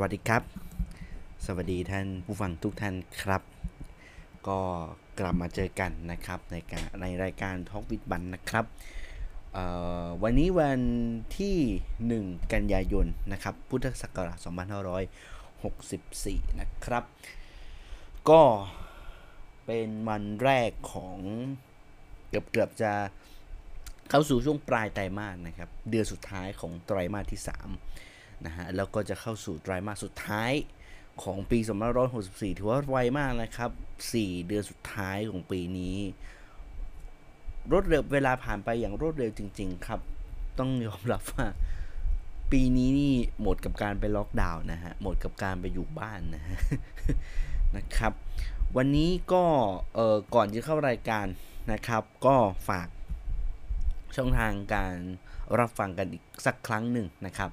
วัสดีครับ สวัสดีท่านผู้ฟังทุกท่านครับ ก็กลับมาเจอกันนะครับในการในรายการทอกวิดบันนะครับวันนี้วันที่ 1 กันยายนนะครับ พุทธศักราช2564 นะครับ ก็เป็นวันแรกของเกือบเกือบจะเข้าสู่ช่วงปลายไตรมาสนะครับ เดือนสุดท้ายของไตรมาสที่ 3 นะฮะแล้วก็จะเข้าสู่ไตรมาสสุดท้ายของปี 2564 ถือว่าไวมากนะครับ 4 เดือนสุดท้ายของปีนี้ รวดเร็วเวลาผ่านไปอย่างรวดเร็วจริง ๆ ครับ ต้องยอมรับว่า ปีนี้นี่หมดกับการไปล็อกดาวน์นะฮะ หมดกับการไปอยู่บ้านนะฮะ นะครับ วันนี้ก็เอ่อก่อนจะเข้ารายการนะครับ ก็ฝากช่องทางการรับฟังกันอีกสักครั้งหนึ่งนะครับ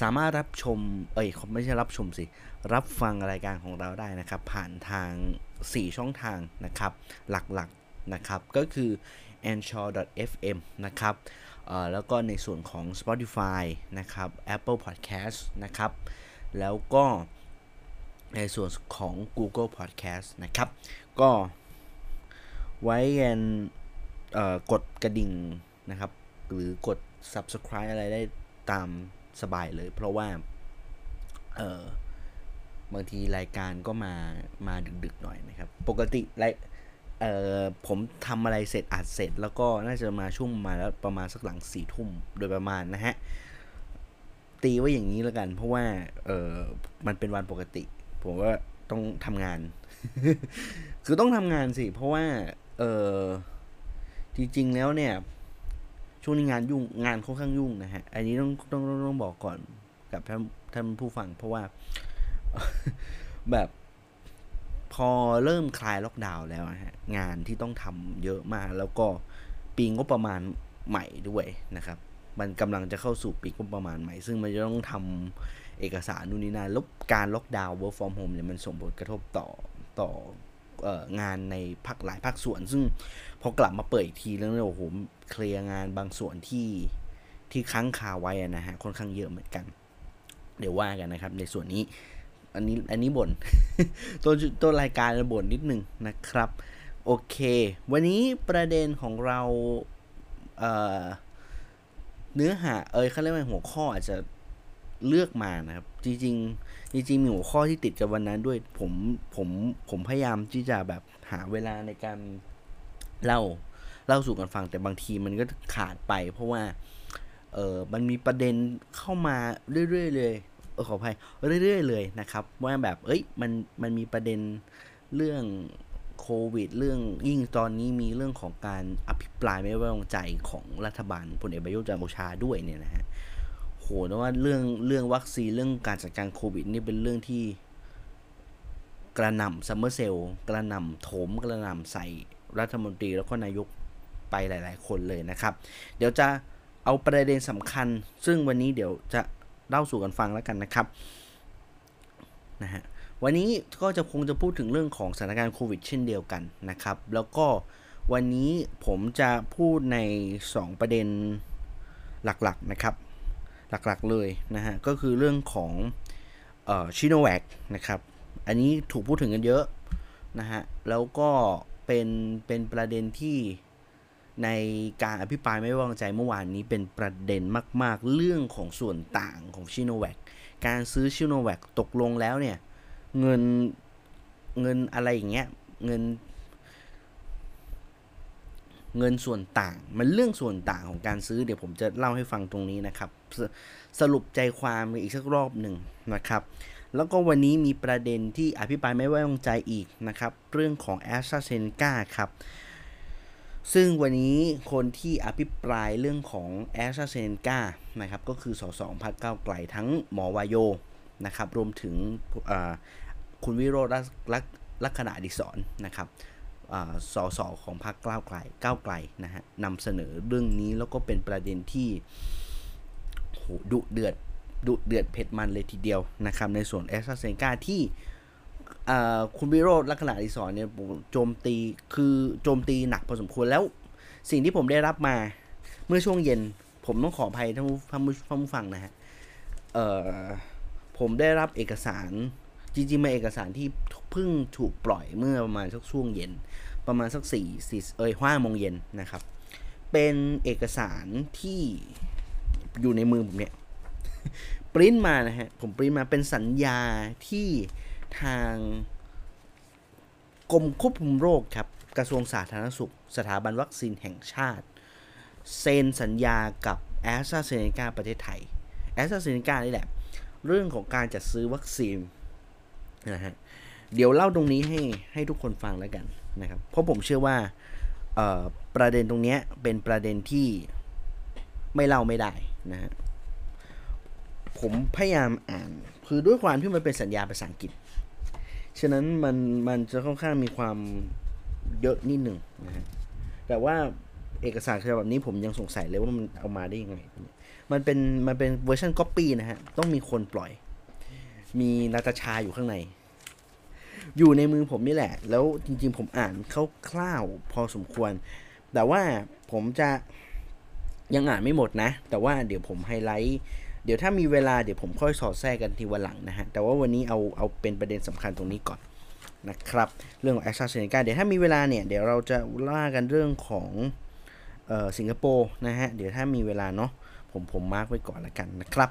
สามารถรับชม เอ้ยไม่ใช่รับชมสิ รับฟังรายการของเราได้นะครับ ผ่านทาง 4 ช่องทางนะครับ หลักๆนะครับ ก็คือ a n c h o r fm นะครับแล้วก็ในส่วนของ Spotify นะครับ Apple Podcast นะครับ แล้วก็ในส่วนของ Google Podcast นะครับ ก็ไว้กันกดกระดิ่งนะครับ หรือกด subscribe อะไรได้ตาม สบายเลย เพราะว่าเออบางทีรายการก็มามาดึกๆหน่อยนะครับ ปกติรายเออผมทำอะไรเสร็จอัดเสร็จ แล้วก็น่าจะมาช่วงมาแล้วประมาณสักหลังสี่ทุ่มโดยประมาณนะฮะตีไว้อย่างนี้แล้วกัน เพราะว่าเออมันเป็นวันปกติ ผมว่าต้องทำงาน คือต้องทำงานสิ เพราะว่าเออจริงๆแล้วเนี่ย ช่วงนี้งานยุ่งงานค่อนข้างยุ่งนะฮะ อันนี้ต้องต้องต้องบอกก่อนกับท่านท่านผู้ฟัง เพราะว่า แบบพอเริ่มคลายล็อกดาวน์แล้วฮะงานที่ต้องทำเยอะมาก แล้วก็ปีงบประมาณใหม่ด้วยนะครับ มันกำลังจะเข้าสู่ปีงบประมาณใหม่ ซึ่งมันจะต้องทำเอกสารนู่นนี่นั่นแล้วการล็อกดาวน์ work from home เนี่ยมันส่งผลกระทบต่อต่อ งานในภาคหลายภาคส่วน ซึ่งพอกลับมาเปิดอีกทีแล้วเนี่ยโอ้โหเคลียร์งานบางส่วนที่ที่ค้างคาไว้นะฮะค่อนข้างเยอะเหมือนกัน เดี๋ยวว่ากันนะครับ ในส่วนนี้ อันนี้อันนี้บน่นตัวตัวรายการบ่นนิดนึงนะครับ โอเค วันนี้ประเด็นของเราเเนื้อหาเอยเขาเรียกว่าหัวข้ออาจจะ เลือกมานะครับ จริงๆจริงๆมีหัวข้อที่ติดกับวันนั้นด้วยผมผมผมพยายามที่จะแบบหาเวลาในการเล่าเล่าสู่กันฟังแต่บางทีมันก็ขาดไป เพราะว่าเออมันมีประเด็นเข้ามาเรื่อยๆเลยเออขออภัยเรื่อยๆเลยนะครับ ว่าแบบเอ้ยมันมันมีประเด็นเรื่องโควิด เรื่องยิ่งตอนนี้มีเรื่องของการอภิปรายไม่ไว้วางใจของรัฐบาลพลเอกประยุทธ์จันทร์โอชาด้วยเนี่ยนะฮะ โหแต่ว่าเรื่องเรื่องวัคซีนเรื่องการจัดการโควิด นี่เป็นเรื่องที่กระหน่ำ summer sale กระหน่ำโถมกระหน่ำใส่รัฐมนตรีแล้วก็นายกไปหลาย ๆ คนเลยนะครับ เดี๋ยวจะเอาประเด็นสำคัญ ซึ่งวันนี้เดี๋ยวจะเล่าสู่กันฟังแล้วกันนะครับนะฮะวันนี้ก็จะคงจะพูดถึงเรื่องของสถานการณ์โควิด เช่นเดียวกันนะครับ แล้วก็วันนี้ผมจะพูดใน 2 ประเด็นหลักๆนะครับ หลักๆเลยนะฮะ ก็คือเรื่องของชิโนแวกนะครับ อันนี้ถูกพูดถึงกันเยอะนะฮะ แล้วก็เป็นเป็นประเด็นที่ในการอภิปรายไม่ไว้วางใจเมื่อวานนี้เป็นประเด็นมาก ๆ เรื่องของส่วนต่างของชิโนแวคการซื้อชิโนแวคตกลงแล้วเนี่ย เงินเงินอะไรอย่างเงี้ยเงิน เงินส่วนต่าง มันเรื่องส่วนต่างของการซื้อเดี๋ยวผมจะเล่าให้ฟังตรงนี้นะครับ สรุปใจความอีกสักรอบหนึ่งนะครับ แล้วก็วันนี้มีประเด็นที่อภิปรายไม่ไว้วางใจอีกนะครับ เรื่องของแอสตราเซนกาครับ ซึ่งวันนี้คนที่อภิปรายเรื่องของแอสตราเซเนกานะครับ ก็คือสสพักเก้าไกลทั้งหมอวายโยนะครับ รวมถึงคุณวิโรจน์ลักษณะดิศรนะครับ สสของพรรคก้าวไกลก้าวไกลนะฮะนำเสนอเรื่องนี้แล้วก็เป็นประเด็นที่ดุเดือดดุเดือดเผ็ดมันเลยทีเดียวนะครับ ในส่วนแอสตราเซนกาที่คุณวิโรธลักษณะดิสอนเนี่ยโจมตีคือโจมตีหนักพอสมควรแล้วสิ่งที่ผมได้รับมาเมื่อช่วงเย็น ผมต้องขออภัยท่านผู้ท่านผู้ฟังนะฮะผมได้รับเอกสารจริงๆมาเอกสารที่ เพิ่งถูกปล่อยเมื่อประมาณสักช่วงเย็น ประมาณสักสี่สี่เอ้ยห้าโมงเย็นนะครับ เป็นเอกสารที่อยู่ในมือผมเนี่ยปริ้นมานะฮะ ผมปริ้นมาเป็นสัญญาที่ทางกรมควบคุมโรคครับ กระทรวงสาธารณสุข สถาบันวัคซีนแห่งชาติเซ็นสัญญากับแอสตราเซเนกาประเทศไทยแอสตราเซเนกานี่แหละ เรื่องของการจัดซื้อวัคซีนนะฮะ เดี๋ยวเล่าตรงนี้ให้ให้ทุกคนฟังแล้วกันนะครับ เพราะผมเชื่อว่าประเด็นตรงนี้เป็นประเด็นที่ไม่เล่าไม่ได้นะฮะผมพยายามอ่านคือด้วยความที่มันเป็นสัญญาภาษาอังกฤษ ฉะนั้นมันมันจะค่อนข้างมีความเยอะนิดหนึ่งนะฮะแต่ว่าเอกสารฉบับนี้ผมยังสงสัยเลยว่ามันเอามาได้ยังไง มันเป็นมันเป็นเวอร์ชันก๊อปปี้นะฮะ ต้องมีคนปล่อย มีนาตาชาอยู่ข้างใน อยู่ในมือผมนี่แหละ แล้วจริงๆผมอ่านคร่าวๆพอสมควร แต่ว่าผมจะยังอ่านไม่หมดนะ แต่ว่าเดี๋ยวผมไฮไลท์เดี๋ยวถ้ามีเวลาเดี๋ยวผมค่อยสอดแทรกกันทีวันหลังนะฮะ แต่ว่าวันนี้เอาเอาเป็นประเด็นสำคัญตรงนี้ก่อนนะครับ เรื่องของแอสตราเซเนกาเดี๋ยวถ้ามีเวลาเนี่ย เดี๋ยวเราจะเล่ากันเรื่องของออสิงคโปร์นะฮะ เดี๋ยวถ้ามีเวลาเนาะผมผม mark ไว้ก่อนละกันนะครับ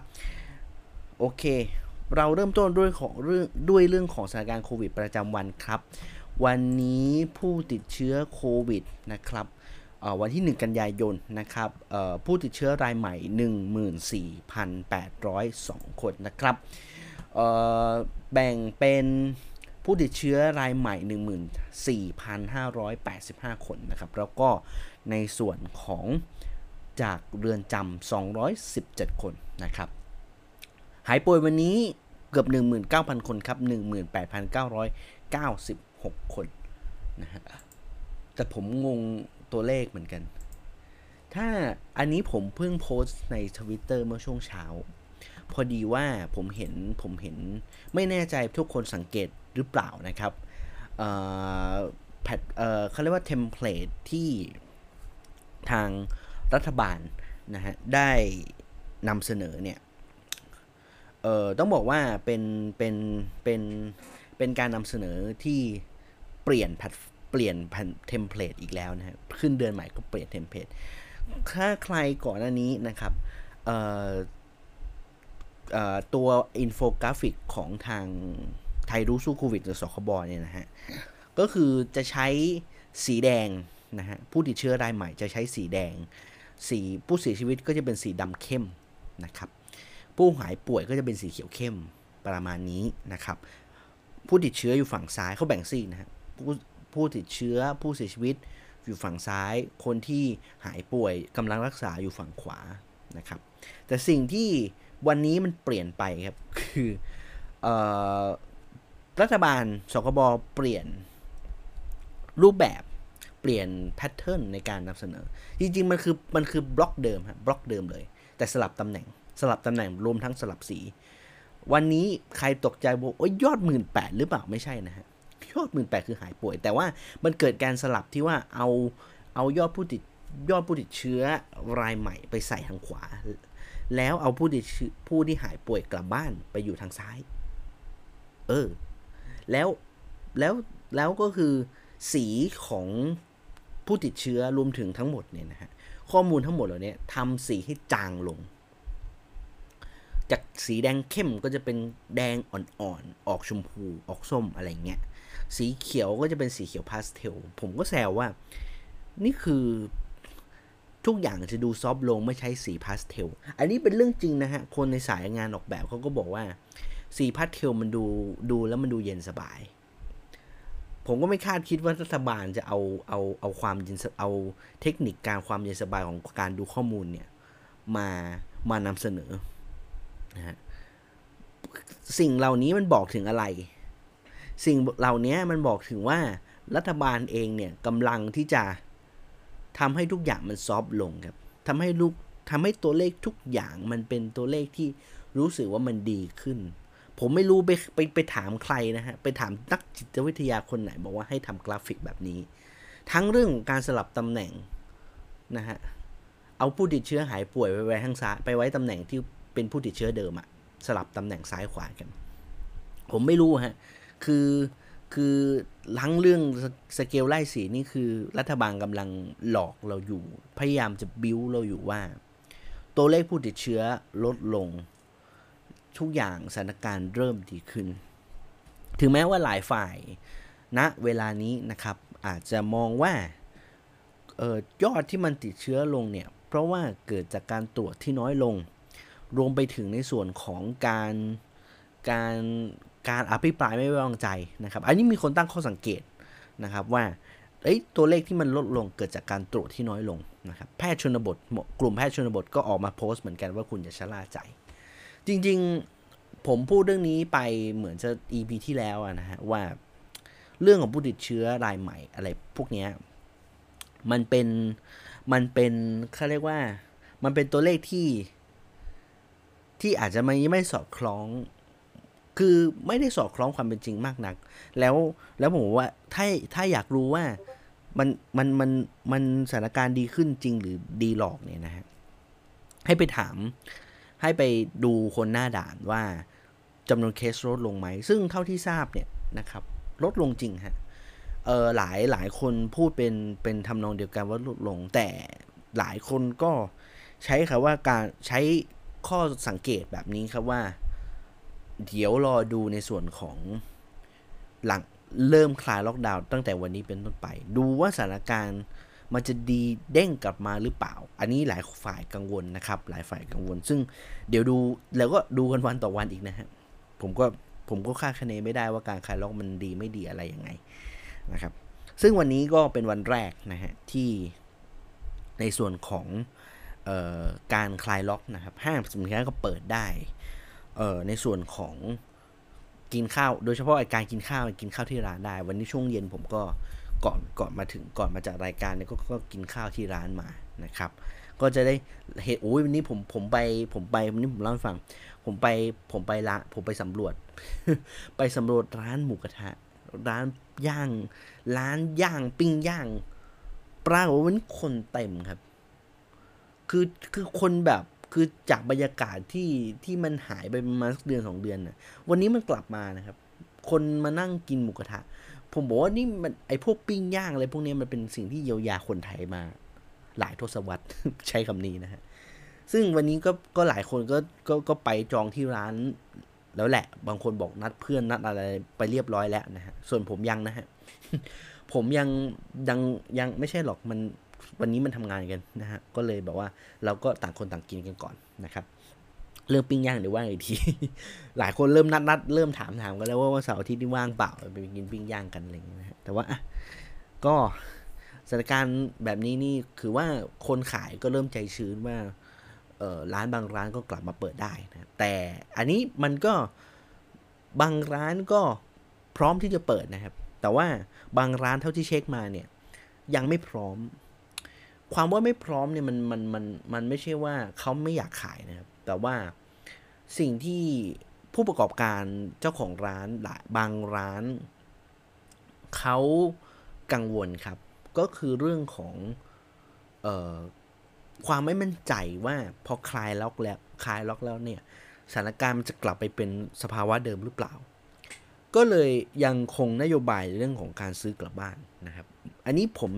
โอเค เราเริ่มต้นด้วยของเรื่องด้วยเรื่องของสถานการณ์โควิดประจำวันครับ วันนี้ผู้ติดเชื้อโควิดนะครับวันที่ 1 กันยายนนะครับผู้ติดเชื้อรายใหม่ 14,802 คนนะครับแบ่งเป็นผู้ติดเชื้อรายใหม่ 14,585 คนนะครับ แล้วก็ในส่วนของจากเรือนจำ217 คนนะครับ หายป่วยวันนี้เกือบ 19,000 คนครับ 18,996 คนนะฮะแต่ผมงงตัวเลขเหมือนกัน ถ้าอันนี้ผมเพิ่งโพสต์ในทวิตเตอร์เมื่อช่วงเช้า พอดีว่าผมเห็นผมเห็นไม่แน่ใจทุกคนสังเกตหรือเปล่านะครับแพทเขาเรียกว่า template ที่ทางรัฐบาลนะฮะได้นำเสนอเนี่ย เอ่อต้องบอกว่าเป็นเป็นเป็นเป็นการนำเสนอที่เปลี่ยนแพทเปลี่ยน template อีกแล้วนะฮะขึ้นเดือนใหม่ก็เปลี่ยน template ถ้าใครก่อนหน้านี้นะครับเอ่อเอ่อตัวอินโฟกราฟิกของทางไทยรู้สู้โควิดหรือศบคเนี่ยนะฮะก็คือจะใช้สีแดงนะฮะผู้ติดเชื้อรายใหม่จะใช้สีแดง สีผู้เสียชีวิตก็จะเป็นสีดำเข้มนะครับ ผู้หายป่วยก็จะเป็นสีเขียวเข้มประมาณนี้นะครับ ผู้ติดเชื้ออยู่ฝั่งซ้ายเขาแบ่งซีนะฮะผู้ผู้ติดเชื้อผู้เสียชีวิตอยู่ฝั่งซ้าย คนที่หายป่วยกำลังรักษาอยู่ฝั่งขวานะครับ แต่สิ่งที่วันนี้มันเปลี่ยนไปครับ คืออรัฐบาลศบคเปลี่ยนรูปแบบเปลี่ยน pattern ในการนำเสนอ จริงๆ มันคือมันคือบล็อกเดิมครับบล็อกเดิมเลย แต่สลับตำแหน่ง สลับตำแหน่งรวมทั้งสลับสี วันนี้ใครตกใจบอกโอ้ยยอดหมื่นแปดหรือเปล่าไม่ใช่นะฮะยอดหมื่นแปดคือหายป่วย แต่ว่ามันเกิดการสลับที่ว่าเอาเอายอดผู้ติดยอดผู้ติดเชื้อรายใหม่ไปใส่ทางขวา แล้วเอาผู้ติดผู้ที่หายป่วยกลับบ้านไปอยู่ทางซ้าย เออ แล้วแล้วแล้วก็คือสีของผู้ติดเชื้อรวมถึงทั้งหมดเนี่ยนะฮะข้อมูลทั้งหมดเหล่านี้ทำสีให้จางลง จากสีแดงเข้มก็จะเป็นแดงอ่อนๆออกชมพูออกส้มอะไรเงี้ยสีเขียวก็จะเป็นสีเขียวพาสเทลผมก็แซวว่า นี่คือทุกอย่างจะดู soft ลงเมื่อใช้สีพาสเทล อันนี้เป็นเรื่องจริงนะฮะ คนในสายงานออกแบบเขาก็บอกว่า สีพาสเทลมันดูดูแล้วมันดูเย็นสบาย ผมก็ไม่คาดคิดว่ารัฐบาลจะเอาเอาเอาความเย็นเอาเทคนิคการความเย็นสบายของการดูข้อมูลเนี่ย มามานำเสนอ นะฮะสิ่งเหล่านี้มันบอกถึงอะไร สิ่งเหล่านี้มันบอกถึงว่ารัฐบาลเองเนี่ยกำลังที่จะทำให้ทุกอย่างมันซอฟลงครับทำให้ลูกทำให้ตัวเลขทุกอย่างมันเป็นตัวเลขที่รู้สึกว่ามันดีขึ้น ผมไม่รู้ไปไปไปถามใครนะฮะ ไปถามนักจิตวิทยาคนไหนบอกว่าให้ทำกราฟิกแบบนี้ ทั้งเรื่องของการสลับตำแหน่งนะฮะ เอาผู้ติดเชื้อหายป่วยไปไว้ทางซ้ายไปไว้ตำแหน่งที่ เป็นผู้ติดเชื้อเดิมอะสลับตำแหน่งซ้ายขวากัน ผมไม่รู้ฮะ คือคือทั้งเรื่องสเกลไล่สีนี่คือรัฐบาลกำลังหลอกเราอยู่ พยายามจะบิ้วเราอยู่ว่า ตัวเลขผู้ติดเชื้อลดลง ทุกอย่างสถานการณ์เริ่มดีขึ้น ถึงแม้ว่าหลายฝ่ายณนะเวลานี้นะครับ อาจจะมองว่าออยอดที่มันติดเชื้อลงเนี่ย เพราะว่าเกิดจากการตรวจที่น้อยลง รวมไปถึงในส่วนของการการการอภิปรายไม่ไว้วางใจนะครับ อันนี้มีคนตั้งข้อสังเกตนะครับว่าตัวเลขที่มันลดลงเกิดจากการตรวจที่น้อยลงนะครับ แพทย์ชนบท กลุ่มแพทย์ชนบทก็ออกมาโพสต์เหมือนกันว่าคุณจะชะล่าใจ จริงๆผมพูดเรื่องนี้ไปเหมือนจะ EP ที่แล้วนะฮะว่าเรื่องของผู้ติดเชื้อรายใหม่อะไรพวกนี้มันเป็นมันเป็นเขาเรียกว่ามันเป็นตัวเลขที่ ที่อาจจะไม่ไม่สอดคล้อง คือไม่ได้สอดคล้องความเป็นจริงมากนัก แล้วแล้วผมว่าถ้าถ้าอยากรู้ว่ามันมันมันมันสถานการณ์ดีขึ้นจริงหรือดีหลอกเนี่ยนะฮะให้ไปถาม ให้ไปดูคนหน้าด่านว่าจำนวนเคสลดลงไหม ซึ่งเท่าที่ทราบเนี่ยนะครับ ลดลงจริงฮะเออหลายหลายคนพูดเป็นเป็นทำนองเดียวกันว่าลดลง แต่หลายคนก็ใช้คำว่าการใช้ ข้อสังเกตแบบนี้ครับว่า เดี๋ยวรอดูในส่วนของหลังเริ่มคลายล็อกดาวน์ตั้งแต่วันนี้เป็นต้นไป ดูว่าสถานการณ์มันจะดีเด้งกลับมาหรือเปล่า อันนี้หลายฝ่ายกังวลนะครับ หลายฝ่ายกังวล ซึ่งเดี๋ยวดูแล้วก็ดูกันวันต่อวันอีกนะฮะผมก็ผมก็คาดคะเนไม่ได้ว่าการคลายล็อกมันดีไม่ดีอะไรยังไงนะครับ ซึ่งวันนี้ก็เป็นวันแรกนะฮะที่ในส่วนของ การคลายล็อกนะครับห้างสินค้าก็เปิดได้ในส่วนของกินข้าว โดยเฉพาะการกินข้าวกินข้าวที่ร้านได้ วันนี้ช่วงเย็นผมก็ก่อนก่อนมาถึงก่อนมาจากรายการเนี่ยกก็กินข้าวที่ร้านมานะครับ ก็จะได้เหตุโอ้ยวันนี้ผมผมไปผมไปวันนี้ผมเล่าให้ฟัง ผมไปผมไปละผมไปสำรวจ ไปสำรวจร้านหมูกระทะ ร้านย่าง ร้านย่างปิ้งย่างปรากฏว่าวันนี้คนเต็มครับ คือคือคนแบบคือจากบรรยากาศที่ที่มันหายไปประมาณสักเดือนสองเดือนน่ะ วันนี้มันกลับมานะครับ คนมานั่งกินหมูกระทะ ผมบอกว่านี่มันไอพวกปิ้งย่างอะไรพวกนี้มันเป็นสิ่งที่เยียวยาคนไทยมา หลายทศวรรษใช้คำนี้นะฮะซึ่งวันนี้ก็ก็หลายคนก็ก็ก็ไปจองที่ร้าน แล้วแหละ บางคนบอกนัดเพื่อนนัดอะไรไปเรียบร้อยแล้วนะฮะส่วนผมยังนะฮะผมยังยังยังไม่ใช่หรอกมัน วันนี้มันทำงานกันนะฮะก็เลยบอกว่าเราก็ต่างคนต่างกินกันก่อนนะครับเรื่องปิ้งย่างเดี๋ยวว่างอีกที หลายคนเริ่มนัดนัดเริ่มถามถามกันแล้วว่าวันเสาร์อาทิตย์นี่ว่างเปล่าไปกินปิ้งย่างกันอะไรอย่างเงี้ยนะแต่ว่าก็สถานการณ์แบบนี้นี่คือว่าคนขายก็เริ่มใจชื้นว่าเออร้านบางร้านก็กลับมาเปิดได้นะแต่อันนี้มันก็บางร้านก็พร้อมที่จะเปิดนะครับ แต่ว่าบางร้านเท่าที่เช็คมาเนี่ยยังไม่พร้อม ความว่าไม่พร้อมเนี่ยมันมันมันมันไม่ใช่ว่าเขาไม่อยากขายนะครับ แต่ว่าสิ่งที่ผู้ประกอบการเจ้าของร้านหลายบางร้านเขากังวลครับ ก็คือเรื่องของเอ่อความไม่มั่นใจว่าพอคลายล็อกแล้วคลายล็อกแล้วเนี่ยสถานการณ์มันจะกลับไปเป็นสภาวะเดิมหรือเปล่า ก็เลยยังคงนโยบายเรื่องของการซื้อกลับบ้านนะครับ อันนี้ผม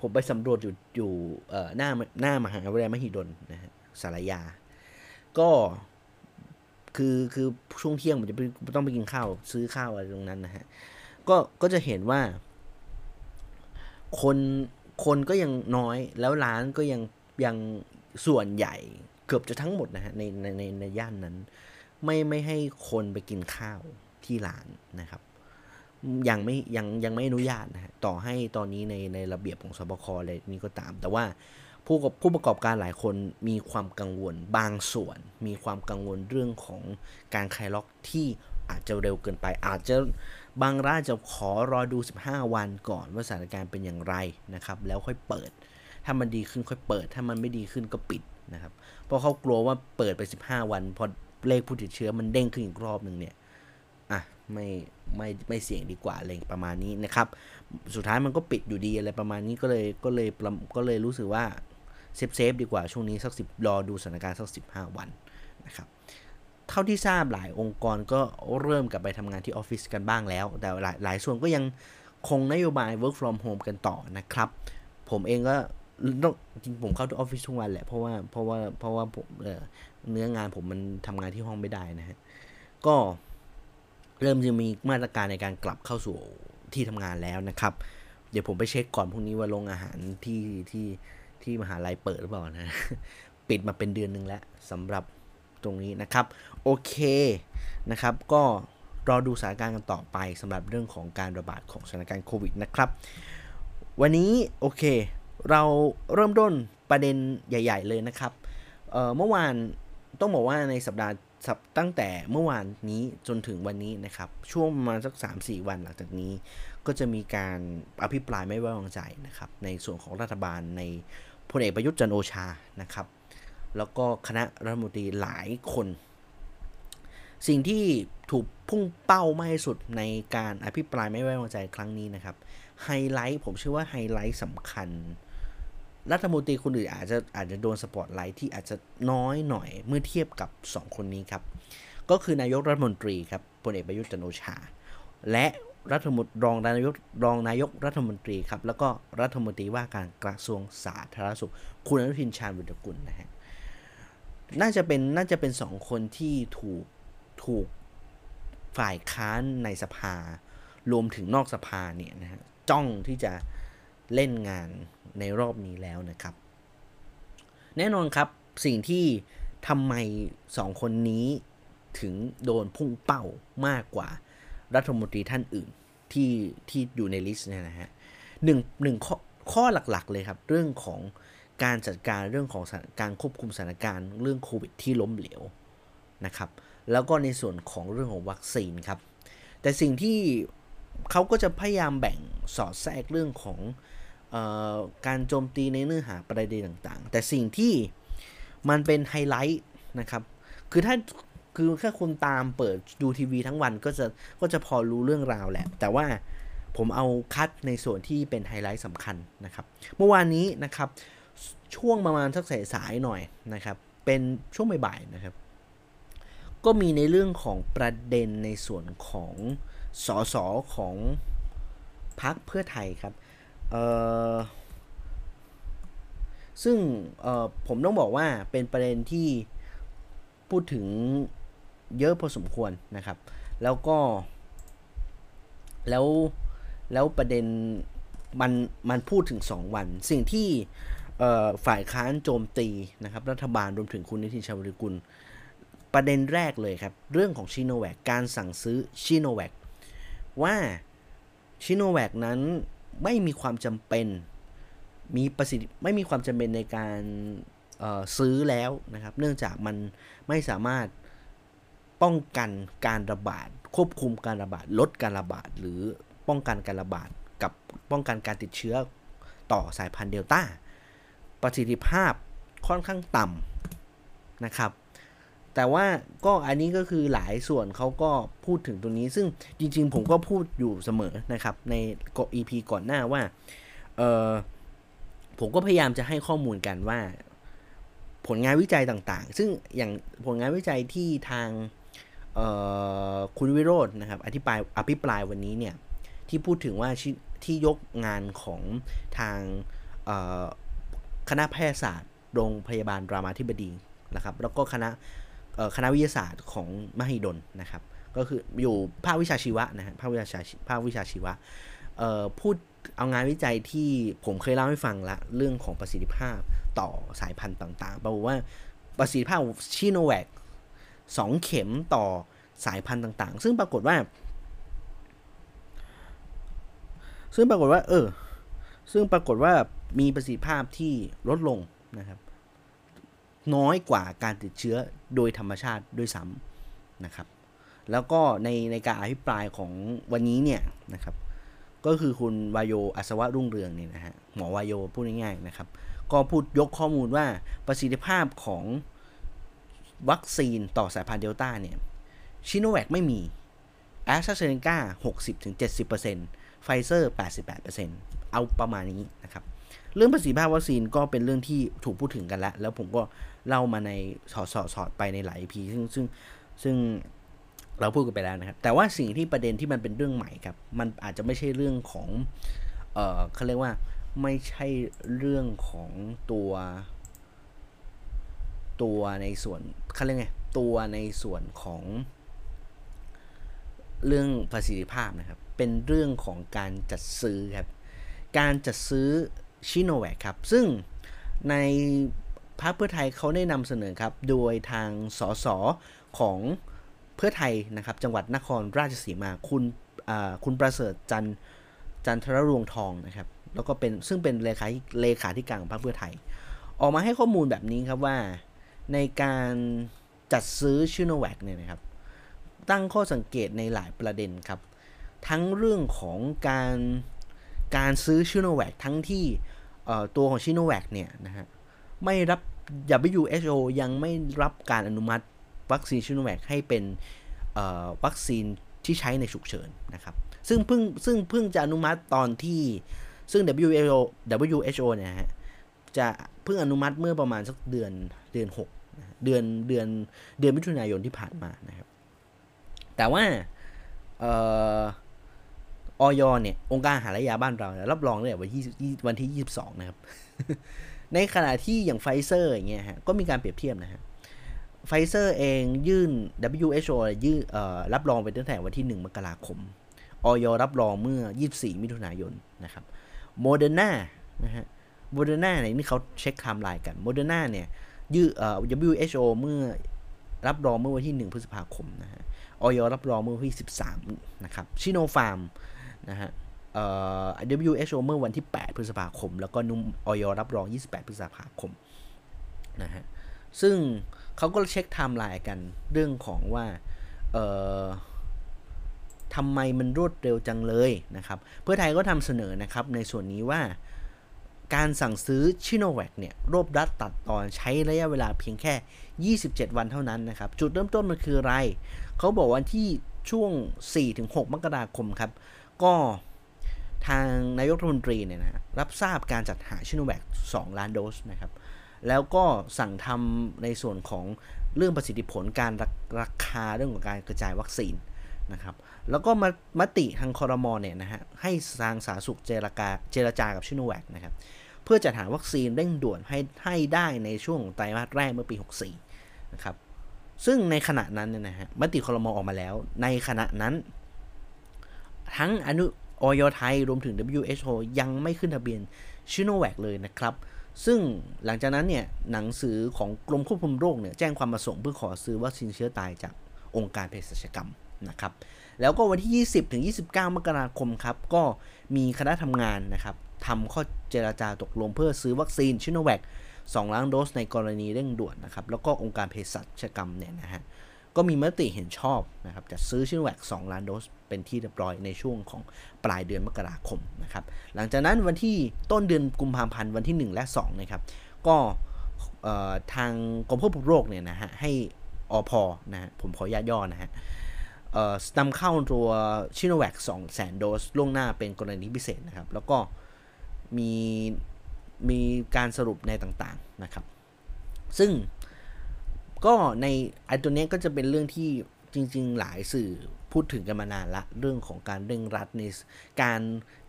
ผมไปสำรวจอยู่อยู่หน้าหน้ามหาวิทยาลัยมหิดลนะฮะสารยา ก็คือคือช่วงเที่ยงผมจะต้องไปกินข้าว ซื้อข้าวอะไรตรงนั้นนะฮะก็ก็จะเห็นว่า คนคนก็ยังน้อยแล้วร้านก็ยังยังส่วนใหญ่เกือบจะทั้งหมดนะฮะในในในในย่านนั้น ไม่ไม่ให้คนไปกินข้าวที่ร้านนะครับ ยังไม่ยังยังไม่อนุญาตนะฮะต่อให้ตอนนี้ในในระเบียบของสบคเลยนี่ก็ตาม แต่ว่าผู้ผู้ประกอบการหลายคนมีความกังวลบางส่วน มีความกังวลเรื่องของการคลายล็อกที่อาจจะเร็วเกินไป อาจจะบางร้านจะขอรอดู 15 วันก่อนว่าสถานการณ์เป็นอย่างไรนะครับ แล้วค่อยเปิด ถ้ามันดีขึ้นค่อยเปิด ถ้ามันไม่ดีขึ้นก็ปิดนะครับ เพราะเขากลัวว่าเปิดไป 15 วันพอเลขผู้ติดเชื้อมันเด้งขึ้นอีกรอบหนึ่งเนี่ย ไม่ไม่ไม่เสี่ยงดีกว่าอะไรประมาณนี้นะครับ สุดท้ายมันก็ปิดอยู่ดีอะไรประมาณนี้ก็เลยก็เลยก็เลยรู้สึกว่า safe safe ดีกว่าช่วงนี้สักสิบรอดูสถานการณ์สักสิบห้าวันนะครับเท่าที่ทราบหลายองค์กรก็เริ่มกลับไปทำงานที่ออฟฟิศกันบ้างแล้ว แต่หลายหลายส่วนก็ยังคงนโยบาย work from home กันต่อนะครับ ผมเองก็จริงผมเข้าที่ออฟฟิศทุกวันแหละ เพราะว่าเพราะว่าเพราะว่าผมเนื้องานผมมันทำงานที่ห้องไม่ได้นะฮะก็ เริ่มจะมีมาตรการในการกลับเข้าสู่ที่ทำงานแล้วนะครับ เดี๋ยวผมไปเช็คก่อนพรุ่งนี้ว่าโรงอาหารที่ที่ที่มหาลัยเปิดหรือเปล่านะ ปิดมาเป็นเดือนหนึ่งแล้วสำหรับตรงนี้นะครับ โอเคนะครับ ก็รอดูสถานการณ์กันต่อไปสำหรับเรื่องของการระบาดของสถานการณ์โควิดนะครับ วันนี้โอเค เราเริ่มต้นประเด็นใหญ่ ๆ เลยนะครับเเมื่อวานต้องบอกว่าในสัปดาห์ ตั้งแต่เมื่อวานนี้จนถึงวันนี้นะครับ ช่วงประมาณสัก 3-4 วันหลังจากนี้ ก็จะมีการอภิปรายไม่ไว้วางใจนะครับ ในส่วนของรัฐบาลในพลเอกประยุทธ์จันโอชานะครับ แล้วก็คณะรัฐมนตรีหลายคน สิ่งที่ถูกพุ่งเป้ามากที่สุดในการอภิปรายไม่ไว้วางใจครั้งนี้นะครับไฮไลท์ผมเชื่อว่าไฮไลท์สำคัญ รัฐมนตรีคนอื่นอาจจะอาจจะโดนสปอตไลท์ที่อาจจะน้อยหน่อยเมื่อเทียบกับ 2 คนนี้ครับ ก็คือนายกรัฐมนตรีครับพลเอกประยุทธ์จันโอชา และรัฐมนตรีรองนายกรองนายกรัฐมนตรีครับ แล้วก็รัฐมนตรีว่าการกระทรวงสาธารณสุข คุณอนุทินชาญวีรกูลนะฮะน่าจะเป็นน่าจะเป็นสองคนที่ถูกถูกฝ่ายค้านในสภารวมถึงนอกสภาเนี่ยนะฮะจ้องที่จะเล่นงาน ในรอบนี้แล้วนะครับ แน่นอนครับสิ่งที่ทำไมสองคนนี้ถึงโดนพุ่งเป้ามากกว่ารัฐมนตรีท่านอื่นที่ที่อยู่ในลิสต์เนี่ยนะฮะหนึ่งหนึ่งข้อข้อหลักๆเลยครับ เรื่องของการจัดการเรื่องของการควบคุมสถานการณ์เรื่องโควิดที่ล้มเหลวนะครับ แล้วก็ในส่วนของเรื่องของวัคซีนครับ แต่สิ่งที่เขาก็จะพยายามแบ่งสอดแทรกเรื่องของ การโจมตีในเนื้อหาประเด็นต่างๆ แต่สิ่งที่มันเป็นไฮไลท์นะครับ คือถ้าคือแค่คุณตามเปิดดูทีวีทั้งวันก็จะก็จะพอรู้เรื่องราวแหละ แต่ว่าผมเอาคัดในส่วนที่เป็นไฮไลท์สำคัญนะครับ เมื่อวานนี้นะครับ ช่วงประมาณสักสายๆหน่อยนะครับ เป็นช่วงบ่ายๆนะครับ ก็มีในเรื่องของประเด็นในส่วนของสสของพรรคเพื่อไทยครับ ซึ่งผมต้องบอกว่าเป็นประเด็นที่พูดถึงเยอะพอสมควรนะครับ แล้วก็ แล้วแล้วประเด็นมันมันพูดถึง 2 วัน สิ่งที่ฝ่ายค้านโจมตีนะครับ รัฐบาลรวมถึงคุณนิติชาวริกุล ประเด็นแรกเลยครับ เรื่องของชิโนแวกการสั่งซื้อชิโนแวกว่าชิโนแวกนั้น ไม่มีความจำเป็น มีประสิทธิไม่มีความจำเป็นในการซื้อแล้วนะครับ เนื่องจากมันไม่สามารถป้องกันการระบาด ควบคุมการระบาด ลดการระบาด หรือป้องกันการระบาด กับป้องกันการติดเชื้อต่อสายพันธุ์เดลต้า ประสิทธิภาพค่อนข้างต่ำนะครับ แต่ว่าก็อันนี้ก็คือหลายส่วนเขาก็พูดถึงตรงนี้ ซึ่งจริง ๆ ผมก็พูดอยู่เสมอนะครับในก EP ก่อนหน้าว่าเออผมก็พยายามจะให้ข้อมูลกันว่า ผลงานวิจัยต่างๆ ซึ่งอย่างผลงานวิจัยที่ทางคุณวิโรจน์นะครับอธิบายอภิปรายวันนี้เนี่ยที่พูดถึงว่าที่ยกงานของทางคณะแพทยศาสตร์ โรงพยาบาลรามาธิบดีนะครับ แล้วก็คณะ คณะวิทยาศาสตร์ของมหิดลนะครับ ก็คืออยู่ภาควิชาชีวะนะฮะภาควิชาภาควิชาชีวะพูดเอางานวิจัยที่ผมเคยเล่าให้ฟังละเรื่องของประสิทธิภาพต่อสายพันธุ์ต่างๆบอกฏว่าประสิทธิภาพชิโนแวคสองเข็มต่อสายพันธุ์ต่าง ๆ ซึ่งปรากฏว่า ซึ่งปรากฏว่า เออ ซึ่งปรากฏว่ามีประสิทธิภาพที่ลดลงนะครับ น้อยกว่าการติดเชื้อโดยธรรมชาติด้วยซ้ำนะครับ แล้วก็ในในการอภิปรายของวันนี้เนี่ยนะครับ ก็คือคุณวายโยอัศวะรุ่งเรืองเนี่ยนะฮะหมอวายโยพูดง่ายๆนะครับ ก็พูดยกข้อมูลว่าประสิทธิภาพของวัคซีนต่อสายพันธุ์เดลต้าเนี่ยซิโนแวคไม่มีแอสตราเซเนกา60-70%ไฟเซอร์ 88%เอาประมาณนี้นะครับ เรื่องประสิทธิภาพวัคซีนก็เป็นเรื่องที่ถูกพูดถึงกันแล้ว แล้วผมก็ เล่ามาในสอดสอดสอดไปในหลาย EP ซึ่งซึ่งซึ่งเราพูดกันไปแล้วนะครับ แต่ว่าสิ่งที่ประเด็นที่มันเป็นเรื่องใหม่ครับ มันอาจจะไม่ใช่เรื่องของ เออเขาเรียกว่าไม่ใช่เรื่องของตัวตัวในส่วนเขาเรียกไงตัวในส่วนของ เรื่องประสิทธิภาพนะครับ เป็นเรื่องของการจัดซื้อครับ การจัดซื้อชิโนแวคครับ ซึ่งใน พรรคเพื่อไทยเขาได้นำเสนอครับ โดยทางสสของเพื่อไทยนะครับ จังหวัดนครราชสีมาคุณคุณประเสริฐจันจันทรรวงทองนะครับ แล้วก็เป็นซึ่งเป็นเลขาเลขาธิการของพรรคเพื่อไทย ออกมาให้ข้อมูลแบบนี้ครับว่าในการจัดซื้อชิโนแวคเนี่ยนะครับ ตั้งข้อสังเกตในหลายประเด็นครับ ทั้งเรื่องของการการซื้อชิโนแวคทั้งที่ตัวของชิโนแวคเนี่ยนะฮะ ไม่รับ WHO ยังไม่รับการอนุมัติวัคซีนชิโนแวคให้เป็นวัคซีนที่ใช้ในฉุกเฉินนะครับ ซึ่งเพิ่งซึ่งเพิ่งจะอนุมัติตอนที่ซึ่ง WHO WHO เนี่ยฮะจะเพิ่งอนุมัติเมื่อประมาณสักเดือนเดือน6เดือนเดือนเดือนมิถุนายนที่ผ่านมานะครับ แต่ว่าออยเนี่ย องค์การอาหารและยาบ้านเรารับรองเลยวันที่วันที่ 22 นะครับ ในขณะที่อย่างไฟเซอร์อย่างเงี้ยฮะก็มีการเปรียบเทียบนะฮะไฟเซอร์เองยื่น WHO ยื่นรับรองไปตั้งแต่วันที่ 1 มกราคมอย.รับรองเมื่อ 24 มิถุนายนนะครับโมเดอร์นานะฮะโมเดอร์นาเนี่ยนี่เขาเช็คไทม์ไลน์กันโมเดอร์นาเนี่ยยื่นเอ่อ WHO เมื่อรับรองเมื่อวันที่ 1 พฤษภาคมนะฮะอย.รับรองเมื่อวันที่ 13 นะครับซิโนฟาร์มนะฮะ WHO เมื่อวันที่ 8 พฤษภาคม แล้วก็นุ่มออยรับรอง 28 พฤษภาคมนะฮะซึ่งเขาก็เช็คไทม์ไลน์กันเรื่องของว่าเออทำไมมันรวดเร็วจังเลยนะครับ เพื่อไทยก็นำเสนอนะครับในส่วนนี้ว่าการสั่งซื้อซิโนแวคเนี่ยรวบรัดตัดตอนใช้ระยะเวลาเพียงแค่ 27 วันเท่านั้นนะครับ จุดเริ่มต้นมันคืออะไร เขาบอกว่าที่ช่วง 4-6 มกราคมครับ ก็ ทางนายกรัฐมนตรีเนี่ยนะรับทราบการจัดหาชิโนแวค2ล้านโดสนะครับ แล้วก็สั่งทำในส่วนของเรื่องประสิทธิผลการราคาเรื่องของการกระจายวัคซีนนะครับแล้วก็มามติทางคอรมอเนี่ยนะฮะให้ทางสาธารณสุขเจรจาเจรจากับชิโนแวคนะครับเพื่อจัดหาวัคซีนเร่งด่วนให้ให้ได้ในช่วงไตรมาสแรกเมื่อปี 64 นะครับซึ่งในขณะนั้นเนี่ยนะฮะมติคอรมอออกมาแล้ว ในขณะนั้น ทั้งอนุ ออยไทยรวมถึง WHO ยังไม่ขึ้นทะเบียนชิโนแวคเลยนะครับ ซึ่งหลังจากนั้นเนี่ยหนังสือของกรมควบคุมโรคเนี่ยแจ้งความประสงค์เพื่อขอซื้อวัคซีนเชื้อตายจากองค์การเภสัชกรรมนะครับ แล้วก็วันที่ 20ถึง29 มกราคมครับ ก็มีคณะทำงานนะครับทำข้อเจราจาตกลงเพื่อซื้อวัคซีนชิโนแวค2ล้านโดสในกรณีเร่งด่วนนะครับ แล้วก็องค์การเภสัชกรรมเนี่ยนะฮะ ก็มีมติเห็นชอบนะครับจะซื้อชิโนแวค2ล้านโดสเป็นที่เรียบร้อยในช่วงของปลายเดือนมกราคมนะครับหลังจากนั้นวันที่ต้นเดือนกุมภาพันธ์วันที่ 1 และ2นะครับก็ทางกรมควบคุมโรคเนี่ยนะฮะให้อพนะฮะผมขอญาตย่อนะฮะนำเข้าตัวซิโนแวค2แสนโดสล่วงหน้าเป็นกรณีพิเศษนะครับ แล้วก็มีมีการสรุปในต่างๆนะครับ ซึ่ง ก็ในไอ้ตัวนี้ก็จะเป็นเรื่องที่จริง ๆ หลายสื่อพูดถึงกันมานานละ เรื่องของการเร่งรัดในการ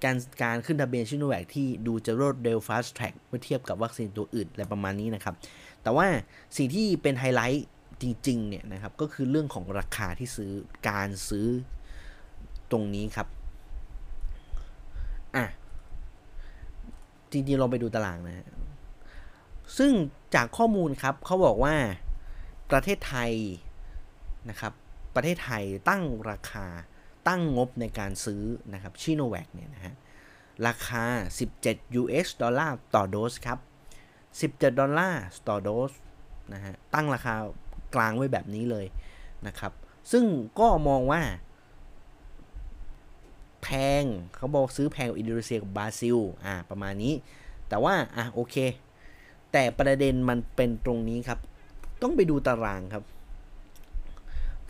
การการขึ้นทะเบียนซิโนแวคที่ดูจะรวดเร็ว fast track เมื่อเทียบกับวัคซีนตัวอื่นอะไรประมาณนี้นะครับ แต่ว่าสิ่งที่เป็นไฮไลท์จริง ๆ เนี่ยนะครับ ก็คือเรื่องของราคาที่ซื้อการซื้อตรงนี้ครับ อะ จริง ๆ เราไปดูตารางนะ ซึ่งจากข้อมูลครับเขาบอกว่า ประเทศไทยนะครับประเทศไทยตั้งราคาตั้งงบในการซื้อนะครับชิโนแวคเนี่ยนะฮะราคา 17 US ดอลลาร์ต่อโดสครับ 17 ดอลลาร์ต่อโดสนะฮะตั้งราคากลางไว้แบบนี้เลยนะครับ ซึ่งก็มองว่า แพงเขาบอกซื้อแพงกว่าอินโดนีเซียกับบราซิลอ่าประมาณนี้ แต่ว่าอะโอเค แต่ประเด็นมันเป็นตรงนี้ครับ ต้องไปดูตารางครับ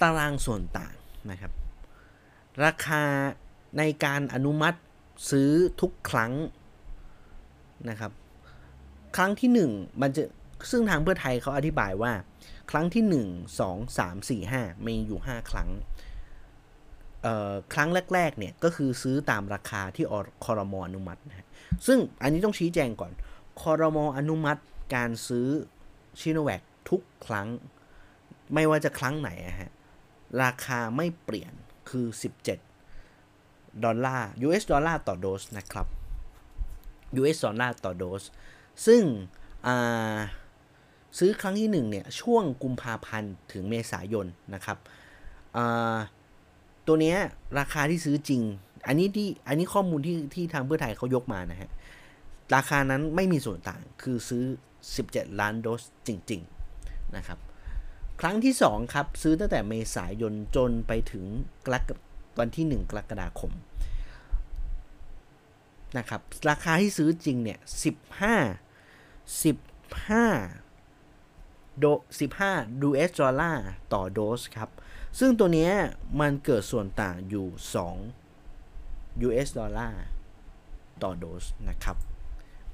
ตารางส่วนต่างนะครับ ราคาในการอนุมัติซื้อทุกครั้งนะครับ ครั้งที่ 1 มันจะซึ่งทางเพื่อไทยเขาอธิบายว่า ครั้งที่ 1 2 3 4 5 มีอยู่ 5 ครั้งครั้งแรกๆเนี่ยก็คือซื้อตามราคาที่คอรมออนุมัตินะซึ่งอันนี้ต้องชี้แจงก่อนคอรมออนุมัติการซื้อชิโนแวค ทุกครั้ง ไม่ว่าจะครั้งไหนฮะราคาไม่เปลี่ยนคือ 17 ดอลลาร์ US ดอลลาร์ต่อโดสนะครับ US ดอลลาร์ต่อโดส ซึ่งซื้อครั้งที่ 1 เนี่ย ช่วงกุมภาพันธ์ถึงเมษายนนะครับตัวนี้ราคาที่ซื้อจริง อันนี้ที่อันนี้ข้อมูลที่ที่ทางเพื่อไทยเขายกมานะฮะ ราคานั้นไม่มีส่วนต่างคือซื้อ 17 ล้านโดสจริง ๆ นะครับ ครั้งที่ 2 ครับ ซื้อตั้งแต่เมษายนจนไปถึงกรกวันที่ 1 กรกฎาคมนะครับราคาที่ซื้อจริงเนี่ย 15 15โด15 US ดอลลาร์ต่อโดสครับ ซึ่งตัวนี้มันเกิดส่วนต่างอยู่ 2 US ดอลลาร์ต่อโดสนะครับ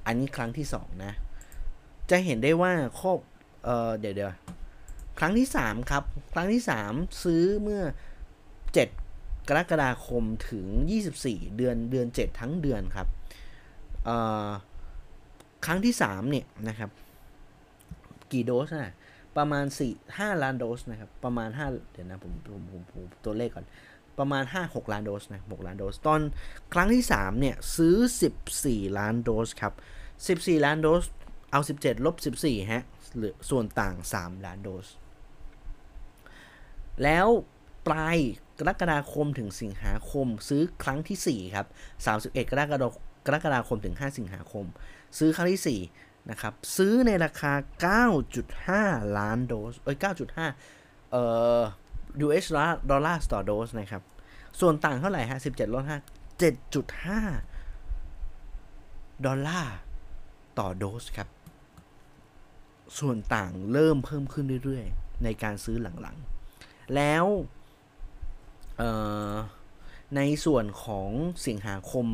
อันนี้ครั้งที่ 2 นะ จะเห็นได้ว่าข้อ เออเดี๋ยวเดี๋ยวครั้งที่3ครับ ครั้งที่3ซื้อเมื่อ7กรกฎาคมถึง 24 เดือนเดือน 7 ทั้งเดือนครับเออครั้งที่3เนี่ยนะครับ กี่โดสนะประมาณ 4 5 ล้านโดสนะครับ ประมาณ 5 เดี๋ยวนะผมผมผมผมตัวเลขก่อน ประมาณ 5 6 ล้านโดสนะ6ล้านโดส ตอนครั้งที่3เนี่ยซื้อ 14 ล้านโดสครับ 14 ล้านโดส เอา 17 ลบ 14 ฮะ หรือส่วนต่าง 3 ล้านโดส แล้วปลายกรกฎาคมถึงสิงหาคมซื้อครั้งที่ 4 ครับ 31 กรกฎากรกฎาคมถึง 5 สิงหาคม ซื้อครั้งที่ 4 นะครับ ซื้อในราคา 9.5 ล้านโดสเอ้ย9.5เอ่อ US ดอลลาร์ต่อโดสนะครับ ส่วนต่างเท่าไหร่ฮะ17ลด5 7.5 ดอลลาร์ต่อโดสครับ ส่วนต่างเริ่มเพิ่มขึ้นเรื่อยๆ ในการซื้อหลังๆ แล้วในส่วนของสิงหาคม